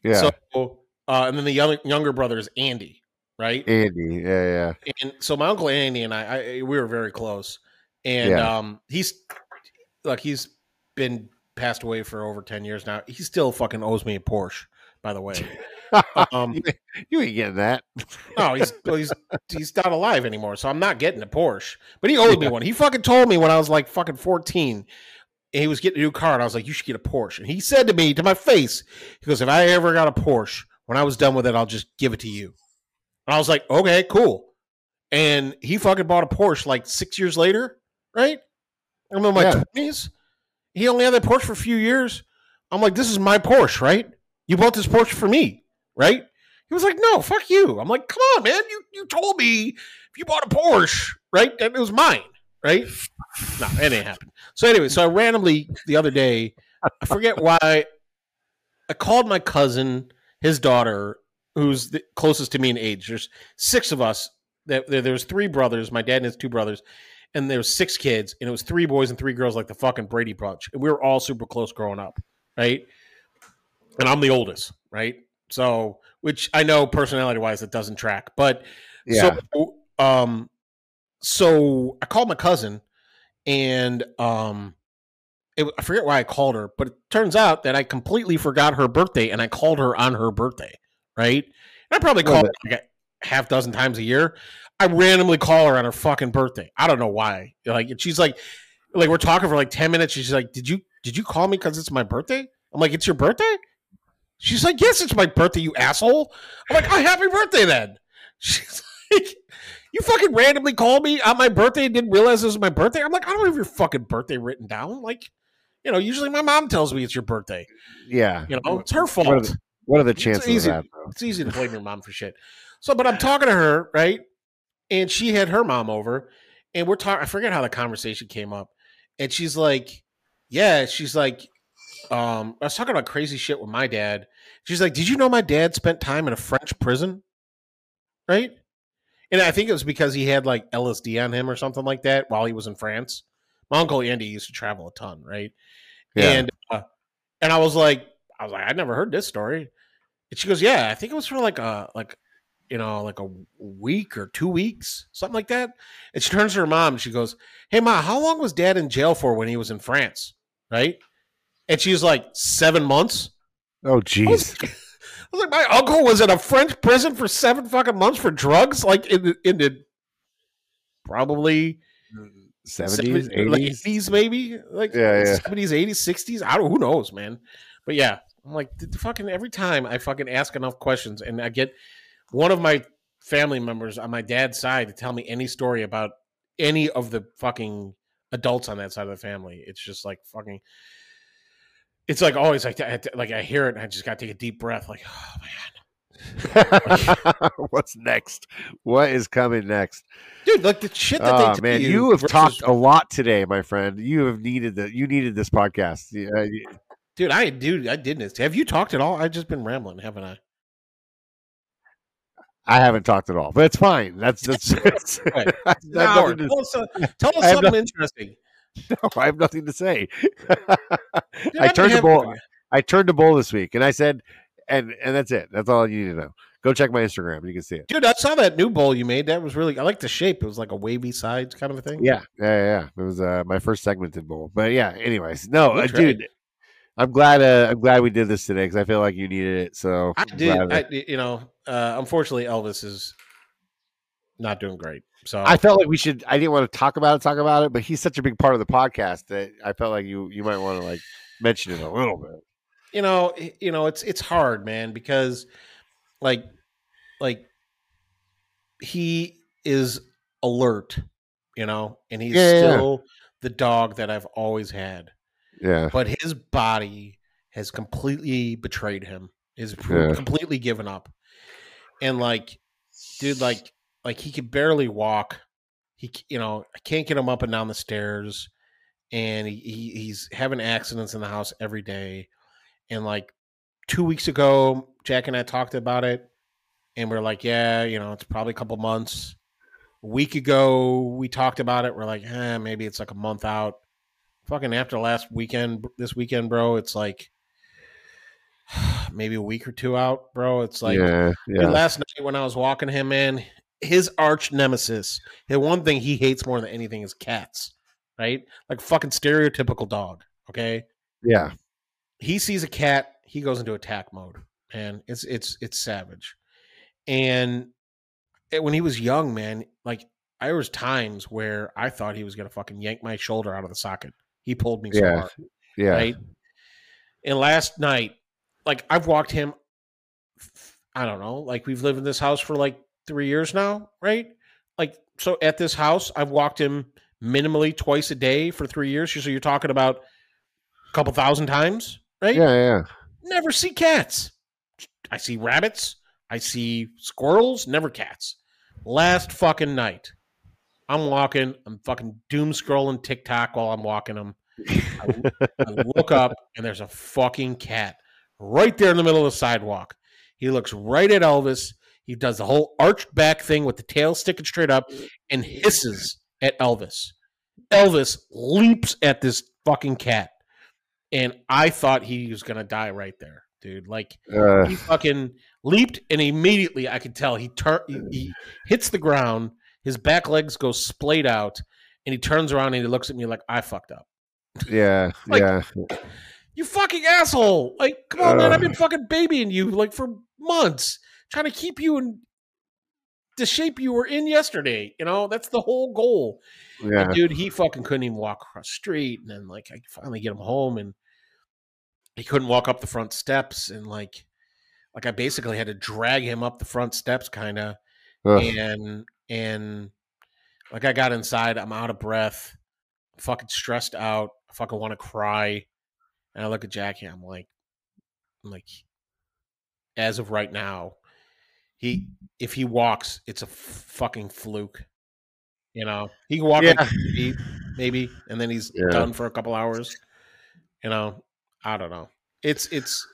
S3: Yeah.
S2: So, uh, and then the young, younger brother is Andy, right?
S3: Andy. Yeah, yeah.
S2: And so my uncle Andy and I, I we were very close, and
S3: Yeah.
S2: um, he's like he's been passed away for over ten years now. He still fucking owes me a Porsche, by the way. (laughs) Um,
S3: you, you ain't getting that.
S2: no, he's he's he's not alive anymore, so I'm not getting a Porsche. But he owed me one. He fucking told me when I was like fucking 14. And he was getting a new car, and I was like, "You should get a Porsche." And he said to me, to my face, he goes, "If I ever got a Porsche, when I was done with it, I'll just give it to you." And I was like, "Okay, cool." And he fucking bought a Porsche like six years later, right? I'm in my
S3: Yeah.
S2: He only had that Porsche for a few years. I'm like, "This is my Porsche, right? You bought this Porsche for me, right?" He was like, "No, fuck you." I'm like, "Come on, man. You you told me if you bought a Porsche, right, that it was mine, right?" No, it ain't happened. So anyway, so I randomly the other day, I forget why, I called my cousin, his daughter, who's the closest to me in age. There's six of us. There, there, there three brothers. My dad and his two brothers, and there was six kids, and it was three boys and three girls, like the fucking Brady Bunch. And we were all super close growing up, right? And I'm the oldest, right? So, which I know personality wise, it doesn't track, but
S3: Yeah.
S2: so, um, so I called my cousin, and um, it, I forget why I called her, but it turns out that I completely forgot her birthday, and I called her on her birthday, right? And I probably
S3: Well,
S2: call her like a half dozen times a year. I randomly call her on her fucking birthday. I don't know why. Like, she's like, like we're talking for like ten minutes. She's like, "Did you did you call me because it's my birthday?" I'm like, "It's your birthday." She's like, "Yes, it's my birthday, you asshole." I'm like, "Oh, happy birthday then." (laughs) She's like, "You fucking randomly called me on my birthday and didn't realize it was my birthday." I'm like, "I don't have your fucking birthday written down." Like, you know, usually my mom tells me it's your birthday.
S3: Yeah.
S2: You know, it's her
S3: What are
S2: fault.
S3: the, what are the chances
S2: easy.
S3: of that.
S2: It's easy to blame your mom for shit. So, but I'm talking to her, right? And she had her mom over, and we're talking. I forget how the conversation came up, and she's like, "Yeah," she's like, um, I was talking about crazy shit with my dad. She's like, "Did you know my dad spent time in a French prison?" Right? and I think it was because he had like LSD on him or something like that while he was in France. My uncle Andy used to travel a ton, right?
S3: Yeah.
S2: And uh, and I was like, I was like, I'd never heard this story. And she goes, Yeah, I think it was for like a like you uh, know like a week or two weeks, something like that. And she turns to her mom and she goes, Hey, ma, how long was Dad in jail for when he was in France? Right? And she's like, Seven months.
S3: Oh, jeez.
S2: I was like, my uncle was in a French prison for seven fucking months for drugs, like in the, in the probably
S3: 70s,
S2: 70s, like
S3: 80s.
S2: 80s, maybe like
S3: Yeah, yeah.
S2: 70s, 80s, 60s. I don't, who knows, man. But yeah, I'm like, fucking every time I fucking ask enough questions and I get one of my family members on my dad's side to tell me any story about any of the fucking adults on that side of the family. It's just like fucking. It's like always like I, like I hear it and I just got to take a deep breath. Like, oh man, (laughs)
S3: What's next? What is coming next?
S2: dude, like the shit that
S3: Oh
S2: they tell
S3: man,
S2: you,
S3: you have
S2: versus-
S3: talked a lot today, my friend. You have needed the you needed this podcast. Yeah, you-
S2: dude. I dude, I didn't. Have you talked at all? I've just been rambling, haven't I?
S3: I haven't talked at all, but it's fine. That's that's. (laughs) that's
S2: Right. (laughs)
S3: I, have
S2: An hour.
S3: nothing to,
S2: Tell us, uh, (laughs) tell us something
S3: no-
S2: interesting.
S3: no, I have nothing to say. I turned to bowl. I turned to bowl this week, and I said, and and that's it. That's all you need to know. Go check my Instagram. You can see it.
S2: Dude, I saw that new bowl you made. That was really. I like the shape. It was like a wavy sides kind of a thing.
S3: Yeah, yeah, yeah. It was uh, my first segmented bowl, but yeah. Anyways, no, uh, dude. I'm glad. Uh, I'm glad we did this today because I feel like you needed it. So
S2: I
S3: I'm
S2: did.
S3: glad
S2: I, you know, uh, unfortunately, Elvis is not doing great. So
S3: I felt like we should. I didn't want to talk about it, talk about it, but he's such a big part of the podcast that I felt like you you might want to like mention it a little bit.
S2: you know, you know, it's it's hard, man, because like, like he is alert, you know, and he's
S3: Yeah, yeah, yeah.
S2: still the dog that I've always had.
S3: Yeah,
S2: but his body has completely betrayed him is
S3: Yeah.
S2: completely given up and like dude like like he could barely walk. He you know i can't get him up and down the stairs. And he, he he's having accidents in the house every day. And like two weeks ago jack and i talked about it. And we're like yeah you know it's probably a couple months. A week ago we talked about it. We're like eh, maybe it's like a month out. Fucking after last weekend this weekend bro it's like (sighs) maybe a week or two out bro it's like
S3: yeah,
S2: Dude,
S3: yeah.
S2: last night when I was walking him, man, his arch nemesis, the one thing he hates more than anything is cats, right? Like fucking stereotypical dog. Okay,
S3: yeah.
S2: he sees a cat, he goes into attack mode, man. It's it's it's savage. And it- when he was young, man, like there was times where I thought he was gonna fucking yank my shoulder out of the socket. He pulled me so
S3: Yeah.
S2: hard
S3: Yeah,
S2: right? And last night, like I've walked him, I don't know, like we've lived in this house for like three years now, right? Like so at this house, I've walked him minimally twice a day for three years. So you're talking about a couple thousand times, right?
S3: yeah, yeah.
S2: Never see cats. I see rabbits. I see squirrels. Never cats. Last fucking night, I'm walking. I'm fucking doom scrolling TikTok while I'm walking him. I, I look up and there's a fucking cat right there in the middle of the sidewalk. He looks right at Elvis. He does the whole arched back thing with the tail sticking straight up and hisses at Elvis. Elvis leaps at this fucking cat. And I thought he was going to die right there, dude. Like,
S3: Uh,
S2: he fucking leaped and immediately I could tell he tur- he, he hits the ground, his back legs go splayed out, and he turns around and he looks at me like I fucked up.
S3: yeah, (laughs)
S2: Like-
S3: yeah.
S2: You fucking asshole! Like, come on, man! I've been fucking babying you like for months, trying to keep you in the shape you were in yesterday. You know, that's the whole goal.
S3: Yeah,
S2: And dude, he fucking couldn't even walk across the street. And then like I finally get him home and he couldn't walk up the front steps and like like I basically had to drag him up the front steps kind of
S3: Ugh.
S2: and and like I got inside, I'm out of breath, fucking stressed out, I fucking want to cry. And I look at Jackie, I'm like I'm like as of right now, he if he walks, it's a f- fucking fluke. You know, he can walk
S3: Yeah.
S2: like two maybe, and then he's
S3: Yeah.
S2: done for a couple hours. You know, I don't know. It's it's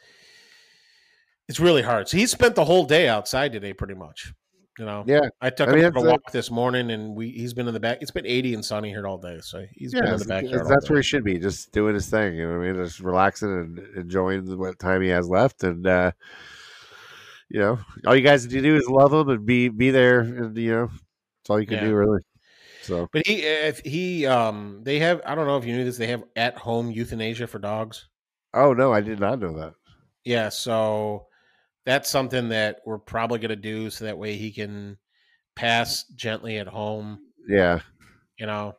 S2: it's really hard. So he spent the whole day outside today, pretty much. You know,
S3: Yeah,
S2: I took
S3: I mean,
S2: him for a walk this morning, and we he's been in the back. It's been eighty and sunny here all day, so he's been
S3: yeah,
S2: in the backyard.
S3: that's where he should be, just doing his thing. You know what I mean? Just relaxing and enjoying the- what time he has left, and uh, you know, all you guys to do is love him and be be there, and you know, that's all you can
S2: Yeah.
S3: do, really. So
S2: But he, if he, um, they have. I don't know if you knew this. They have at home euthanasia for dogs.
S3: Oh no, I did not know that.
S2: Yeah, so that's something that we're probably going to do, so that way he can pass gently at home.
S3: Yeah,
S2: You know,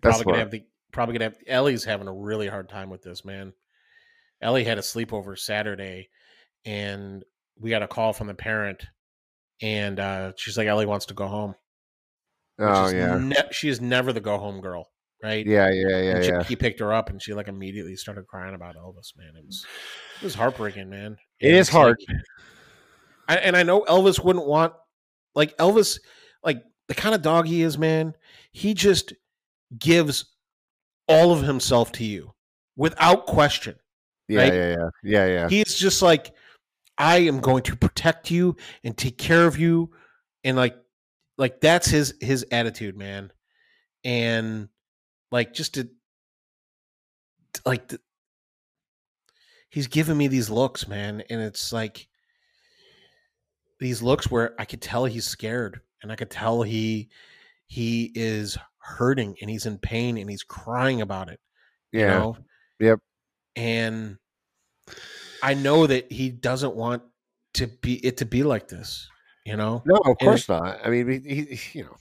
S2: probably gonna have the probably gonna have Ellie's having a really hard time with this man. Ellie had a sleepover Saturday, and we got a call from the parent, and uh, she's like, Ellie wants to go home.
S3: oh
S2: is
S3: yeah,
S2: ne- she is never the go home girl, right?
S3: yeah, yeah, yeah,
S2: And she-
S3: yeah.
S2: He picked her up, and she like immediately started crying about Elvis. Man, it was it was heartbreaking, man.
S3: It
S2: And
S3: is
S2: it's like-
S3: hard.
S2: I, and I know Elvis wouldn't want like Elvis, like the kind of dog he is, man. He just gives all of himself to you without question.
S3: Yeah,
S2: right?
S3: yeah, yeah, yeah, yeah.
S2: He's just like, I am going to protect you and take care of you, and like, like that's his his attitude, man. And like, just to like, the, he's giving me these looks, man, and it's like these looks where I could tell he's scared, and I could tell he he is hurting and he's in pain and he's crying about it. You
S3: yeah.
S2: know?
S3: Yep.
S2: And I know that he doesn't want to be it to be like this, you know?
S3: No, of
S2: And-
S3: course not. I mean, he, he, you know,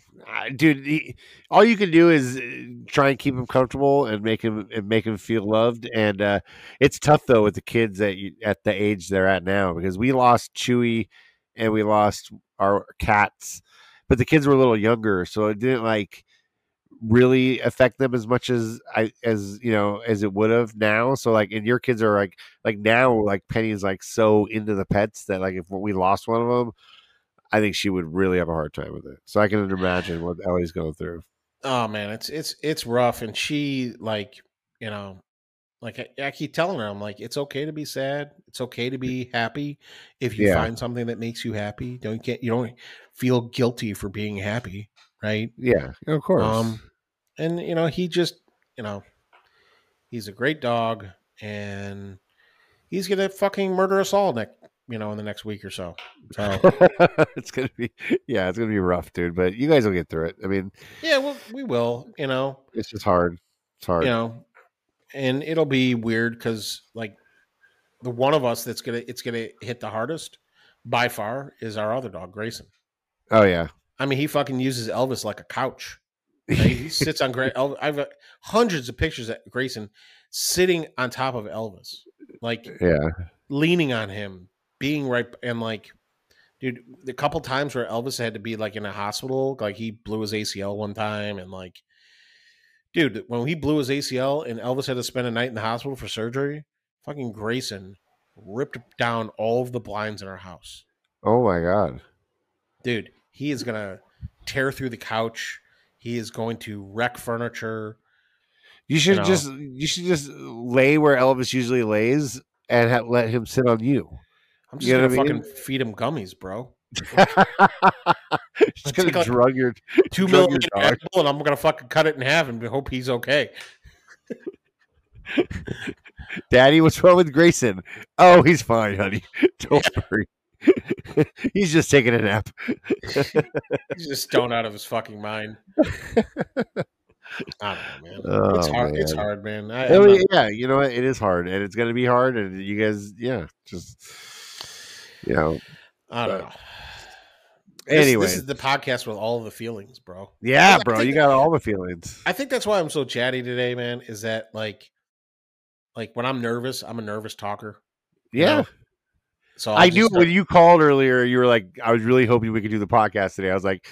S3: dude, he, all you can do is uh, try and keep him comfortable and make him and make him feel loved. And uh, it's tough though with the kids that at the age they're at now because we lost Chewy and we lost our cats, but the kids were a little younger, so it didn't like really affect them as much as I as you know as it would have now. So like, and your kids are like like now like Penny's like so into the pets that like if we lost one of them. I think she would really have a hard time with it. So I can imagine what Ellie's going through.
S2: Oh man, it's it's it's rough and she like, you know, like I, I keep telling her I'm like it's okay to be sad. It's okay to be happy if you
S3: Yeah.
S2: find something that makes you happy. Don't get you don't feel guilty for being happy, right?
S3: Yeah, of course.
S2: Um, and you know, he just, you know, he's a great dog, and he's gonna fucking murder us all next, you know, in the next week or so. So (laughs)
S3: it's gonna be yeah, it's gonna be rough, dude. But you guys will get through it. I mean,
S2: yeah, well, we will, you know,
S3: it's just hard. It's hard.
S2: you know, and it'll be weird because like the one of us that's gonna it's gonna hit the hardest by far is our other dog, Grayson.
S3: Oh yeah.
S2: I mean, he fucking uses Elvis like a couch. (laughs) right? He sits on Gra- El- I've uh, hundreds of pictures of Grayson sitting on top of Elvis, like
S3: yeah.
S2: leaning on him, being right and like, dude, the couple times where Elvis had to be like in a hospital, like he blew his ACL one time, and like, dude, when he blew his ACL and Elvis had to spend a night in the hospital for surgery, fucking Grayson ripped down all of the blinds in our house
S3: Oh my god.
S2: dude, he is gonna tear through the couch. He is going to wreck furniture.
S3: You should
S2: know.
S3: just you should just lay where Elvis usually lays and ha- let him sit on you.
S2: I'm just
S3: You know
S2: gonna
S3: I mean?
S2: fucking feed him gummies, bro. (laughs)
S3: just gonna
S2: like,
S3: drug your
S2: Two
S3: Drug
S2: million
S3: your dog.
S2: and I'm gonna fucking cut it in half and hope he's okay. (laughs)
S3: daddy. What's wrong with Grayson? Oh, he's fine, honey. (laughs) Don't worry. he's just taking a nap.
S2: He's just stoned out of his fucking mind. I don't know, man.
S3: Oh,
S2: it's hard. It's
S3: man.
S2: hard, man. I,
S3: Oh,
S2: I'm not-
S3: yeah, you know what? It is hard, and it's going to be hard, and you guys, yeah, just you know.
S2: I don't
S3: but-
S2: know. This-
S3: Anyway,
S2: this is the podcast with all the feelings, bro.
S3: yeah,
S2: I
S3: bro,
S2: think-
S3: you got all the feelings.
S2: I think that's why I'm so chatty today, man. Is that like, like when I'm nervous, I'm a nervous talker.
S3: Yeah,
S2: know? So
S3: I
S2: I'll
S3: knew
S2: just
S3: when you called earlier. You were like, I was really hoping we could do the podcast today. I was like,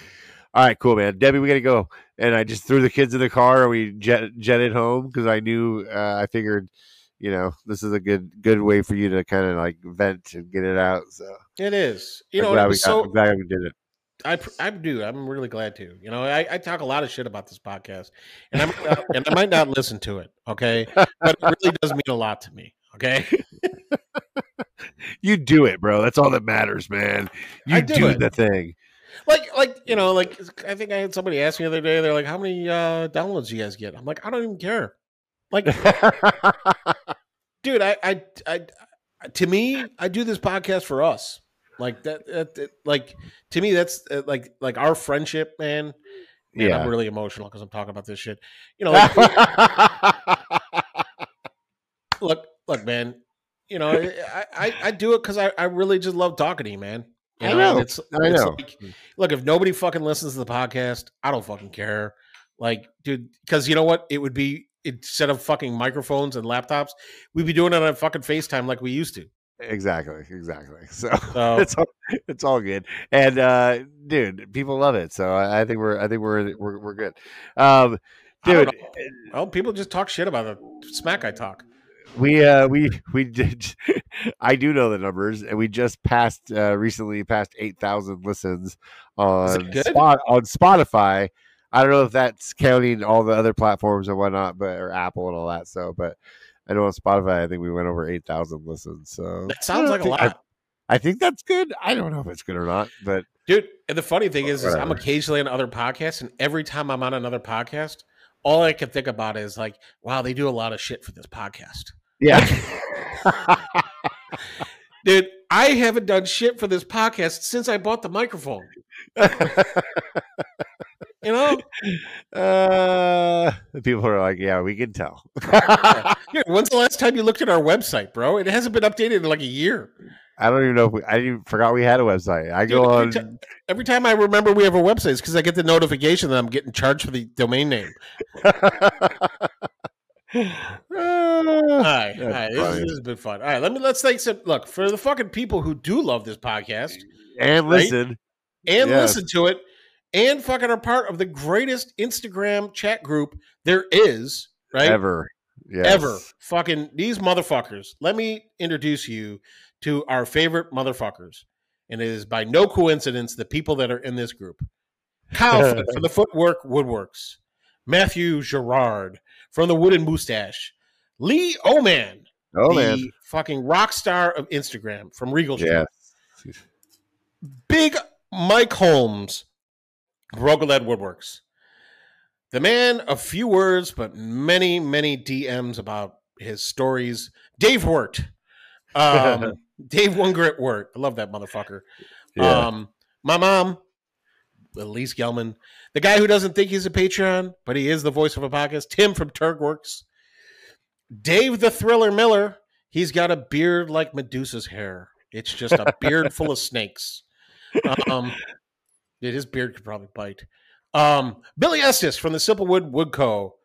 S3: all right, cool, man. Debbie, we got to go. And I just threw the kids in the car and we jet jetted home because I knew. Uh, I figured, you know, this is a good good way for you to kind of like vent and get it out. So
S2: It is. You
S3: I'm
S2: know,
S3: glad we
S2: so
S3: I'm glad we did it.
S2: I, I do i'm really glad to. You know, I, I talk a lot of shit about this podcast, and I might not, and I might not listen to it. Okay, but it really does mean a lot to me. Okay, (laughs)
S3: You do it, bro. That's all that matters, man. You
S2: I do
S3: do the thing.
S2: like like you know like I think I had somebody ask me the other day. They're like, "How many uh, downloads do you guys get?" I'm like, "I don't even care." Like, (laughs) dude, I, I I to me, I do this podcast for us. Like that, that, that like to me, that's uh, like like our friendship, man. Man,
S3: Yeah.
S2: I'm really emotional because I'm talking about this shit. You know, like, (laughs) look, look, man. You know, I I, I do it because I, I really just love talking to you, man. You
S3: I know.
S2: It's,
S3: I
S2: it's
S3: know.
S2: like, look, if nobody fucking listens to the podcast, I don't fucking care. Like, dude, because you know what? It would be instead of fucking microphones and laptops, we'd be doing it on fucking FaceTime like we used to.
S3: exactly, exactly. (laughs) So
S2: So
S3: it's all, it's all good. And uh dude, people love it. So I, I think we're I think we're we're we're good. Um dude,
S2: well, people just talk shit about the smack I talk.
S3: we uh we (laughs) we did (laughs) I do know the numbers and we just passed uh recently passed 8,000 listens on spot on Spotify. I don't know if that's counting all the other platforms and whatnot, but or Apple and all that. So, but I know on Spotify, I think we went over 8,000 listens. So
S2: That sounds like a lot.
S3: I think that's good. I don't know if it's good or not, but
S2: Dude, and the funny thing is, is I'm occasionally on other podcasts, and every time I'm on another podcast, all I can think about is like, wow, they do a lot of shit for this podcast.
S3: yeah. (laughs)
S2: Dude, I haven't done shit for this podcast since I bought the microphone. (laughs) You know?
S3: uh, people are like, yeah, we can tell. (laughs)
S2: Dude, when's the last time you looked at our website, bro? It hasn't been updated in like a year.
S3: I don't even know if we, I even forgot we had a website. I go
S2: Dude,
S3: on.
S2: every, ti- every time I remember we have a website, it's because I get the notification that I'm getting charged for the domain name. (laughs) All right, all right. This, this has been fun. All right, let me let's take some look for the fucking people who do love this podcast
S3: and
S2: Right?
S3: listen,
S2: and
S3: Yes.
S2: listen to it and fucking are part of the greatest Instagram chat group there is, right?
S3: ever, yes.
S2: Ever. Fucking these motherfuckers. Let me introduce you to our favorite motherfuckers. And it is by no coincidence the people that are in this group. Kyle from the (laughs) Footwork Woodworks. Matthew Gerard from the Wooden Mustache. Lee Oman,
S3: Oh
S2: the
S3: man,
S2: fucking rock star of Instagram from Regal Street.
S3: yeah,
S2: Big Mike Holmes, Rogaled Woodworks. The man of few words, but many, many DMs about his stories. Dave Wirt. Um, (laughs) Dave One Grit Wirt. I love that motherfucker.
S3: yeah.
S2: Um, my mom, Elise Gelman. The guy who doesn't think he's a Patreon, but he is the voice of a podcast. Tim from Turgworks. Dave the Thriller Miller. He's got a beard like Medusa's hair. It's just a beard full of (laughs) snakes. Um, yeah, his beard could probably bite. Um, Billy Estes from the Simplewood Wood Co.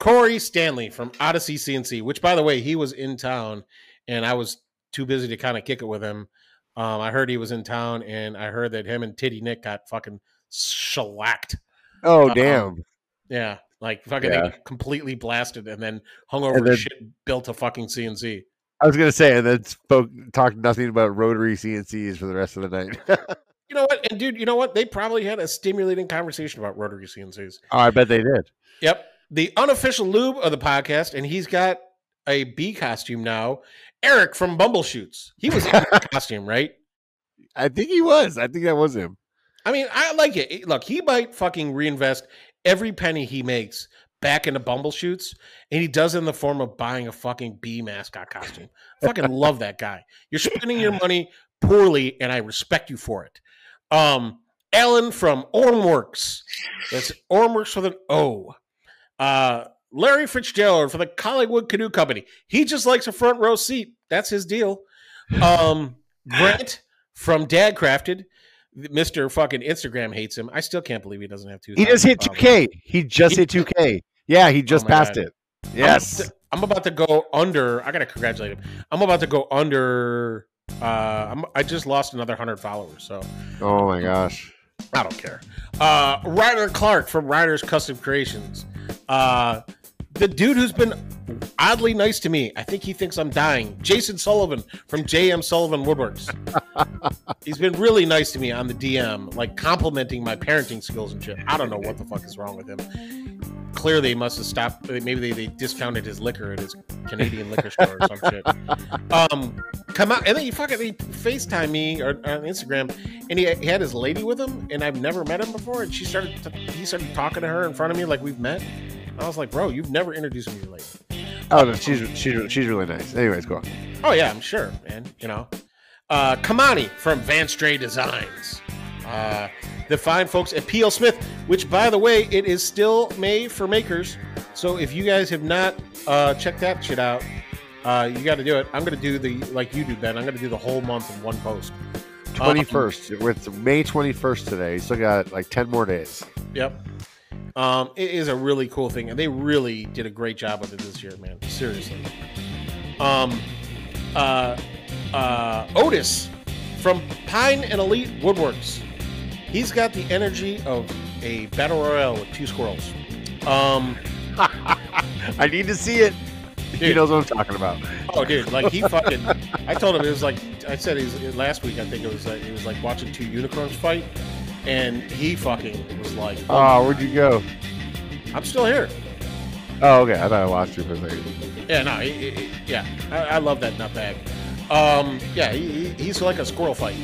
S2: Corey Stanley from Odyssey CNC, which by the way, he was in town and I was too busy to kind of kick it with him. Um, I heard he was in town and I heard that him and Titty Nick got fucking shellacked.
S3: oh
S2: um,
S3: damn,
S2: Yeah. Like fucking
S3: Yeah.
S2: completely blasted and then hung over
S3: then-
S2: shit built a fucking CNC.
S3: I was gonna say, and then spoke talked nothing about rotary CNCs for the rest of the night. (laughs)
S2: You know what? And dude, you know what? They probably had a stimulating conversation about rotary CNCs.
S3: oh, I bet they did.
S2: Yep. The unofficial lube of the podcast, and he's got a bee costume now. Eric from Bumbleshoots. He was in (laughs) the costume, right?
S3: I think he was. I think that was him.
S2: I mean, I like it. Look, he might fucking reinvest every penny he makes back into Bumbleshoots, and he does it in the form of buying a fucking bee mascot costume. fucking love that guy. You're spending your (laughs) money poorly, and I respect you for it. Um, Alan from Ormworks. That's Ormworks with an O. Uh, Larry Fitzgerald for the Collingwood Canoe Company. He just likes a front row seat. That's his deal. Um, Grant from Dad Crafted. Mr. fucking Instagram hates him. I still can't believe he doesn't have two.
S3: He just hit 2K. He just
S2: He-
S3: hit 2K. Yeah, he just
S2: Oh
S3: passed
S2: God.
S3: it. Yes.
S2: I'm about to go under. I gotta congratulate him. I'm about to go under. Uh, I'm, I just lost another hundred followers, so
S3: Oh my gosh.
S2: I don't care. Uh, Ryder Clark from Ryder's Custom Creations. Uh, the dude who's been oddly nice to me. I think he thinks I'm dying. Jason Sullivan from JM Sullivan Woodworks. (laughs) He's been really nice to me on the DM, like complimenting my parenting skills and shit. I don't know what the fuck is wrong with him. Clearly, they must have stopped. Maybe they, they discounted his liquor at his Canadian liquor store or some shit. (laughs) Um, come out, and then he fucking he Facetime me or, on Instagram, and he, he had his lady with him, and I've never met him before, and she started to, he started talking to her in front of me like we've met. I was like, bro, you've never introduced me to your lady.
S3: Oh no, she's she's she's really nice. Anyways, go on.
S2: Oh yeah, I'm sure, man. You know, uh, Kamani from Van Stray Designs. Uh, the fine folks at PL Smith, which by the way, it is still May for makers. So if you guys have not uh, checked that shit out, uh, you got to do it. I'm going to do the like you do, Ben. I'm going to do the whole month in one post.
S3: Twenty first. Um, it's May twenty first today. You still got like ten more days.
S2: Yep. Um, it is a really cool thing, and they really did a great job with it this year, man. Seriously. Um, uh, uh, Otis from Pine and Elite Woodworks. He's got the energy of a battle royale with two squirrels. Um, (laughs)
S3: I need to see it. Dude, he knows what I'm talking about.
S2: Oh, dude, like he fucking. I told him it was like I said. He's last week. I think it was. Uh, it was like watching two unicorns fight, and he fucking was like,
S3: "Oh, where'd you go?"
S2: I'm still here.
S3: Oh, okay. I thought I lost you for a second.
S2: Yeah, no, he, he, yeah, I, I, love that nutbag. Um, yeah, he, he's like a squirrel fight.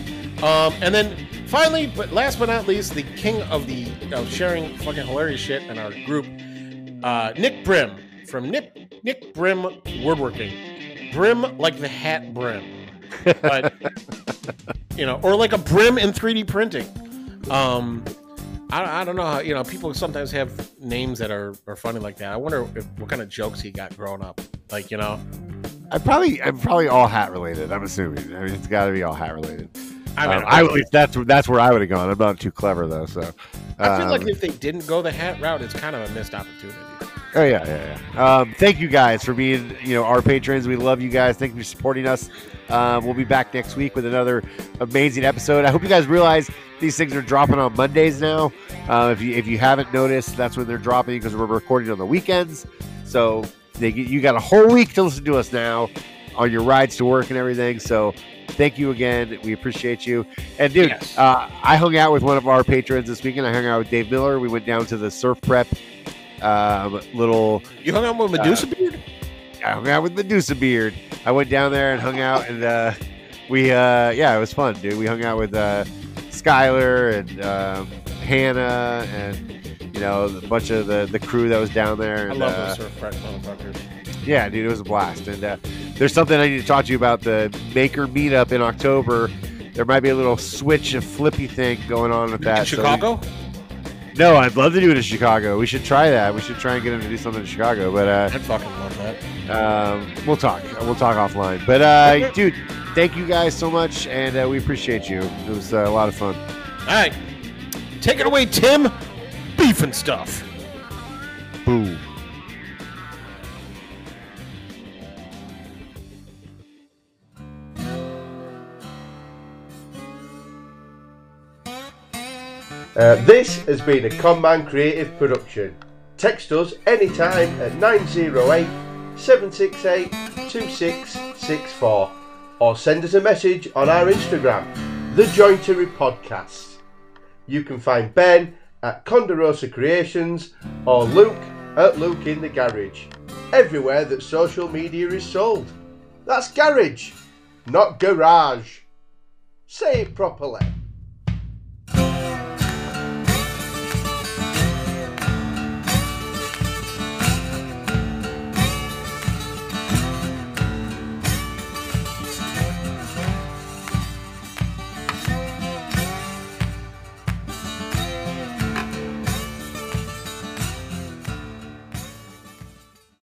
S2: Um, and then finally, but last but not least, the king of the of sharing fucking hilarious shit in our group, uh, Nick Brim from Nick Nick Brim Woodworking. Brim like the hat brim, but (laughs) you know, or like a brim in 3D printing. Um, I, I don't know how you know people sometimes have names that are, are funny like that. I wonder if, what kind of jokes he got growing up. Like you know,
S3: I probably I'm probably all hat related. I'm assuming. I mean, it's got to be all hat related. I mean, um, I, at least that's that's where I would have gone. I'm not too clever though, so
S2: I feel um, like if they didn't go the hat route, it's kind of a missed opportunity.
S3: Oh yeah, yeah, yeah. Um, thank you guys for being, you know, our patrons. We love you guys. Thank you for supporting us. Um, we'll be back next week with another amazing episode. I hope you guys realize these things are dropping on Mondays now. Uh, if you if you haven't noticed, that's when they're dropping because we're recording on the weekends. So they, you got a whole week to listen to us now on your rides to work and everything. So thank you again. We appreciate you. And dude, yes. uh, I hung out with one of our patrons this weekend. I hung out with Dave Miller. We went down to the surf prep um, little.
S2: You hung out with Medusa
S3: uh,
S2: Beard.
S3: I hung out with Medusa Beard. I went down there and hung out, and uh, we, uh, yeah, it was fun, dude. We hung out with uh, Skylar and um, Hannah, and you know, a bunch of the the crew that was down there. And,
S2: I love those uh, surf prep motherfuckers.
S3: Yeah, dude, it was a blast. And uh, there's something I need to talk to you about the Maker Meetup in October. There might be a little switch and flippy thing going on with that.
S2: In Chicago.
S3: So no, I'd love to do it in Chicago. We should try that. We should try and get him to do something in Chicago. But uh,
S2: I'd fucking love that.
S3: Um, we'll talk. We'll talk offline. But uh, dude, thank you guys so much, and uh, we appreciate you. It was uh, a lot of fun.
S2: All right, take it away, Tim. Beef and stuff.
S1: Uh, this has been a Conman Creative production. Text us anytime at 908 768 2664 or send us a message on our Instagram, The Jointery Podcast. You can find Ben at Conderosa Creations or Luke at Luke in the Garage. Everywhere that social media is sold. That's garage, not garage. Say it properly.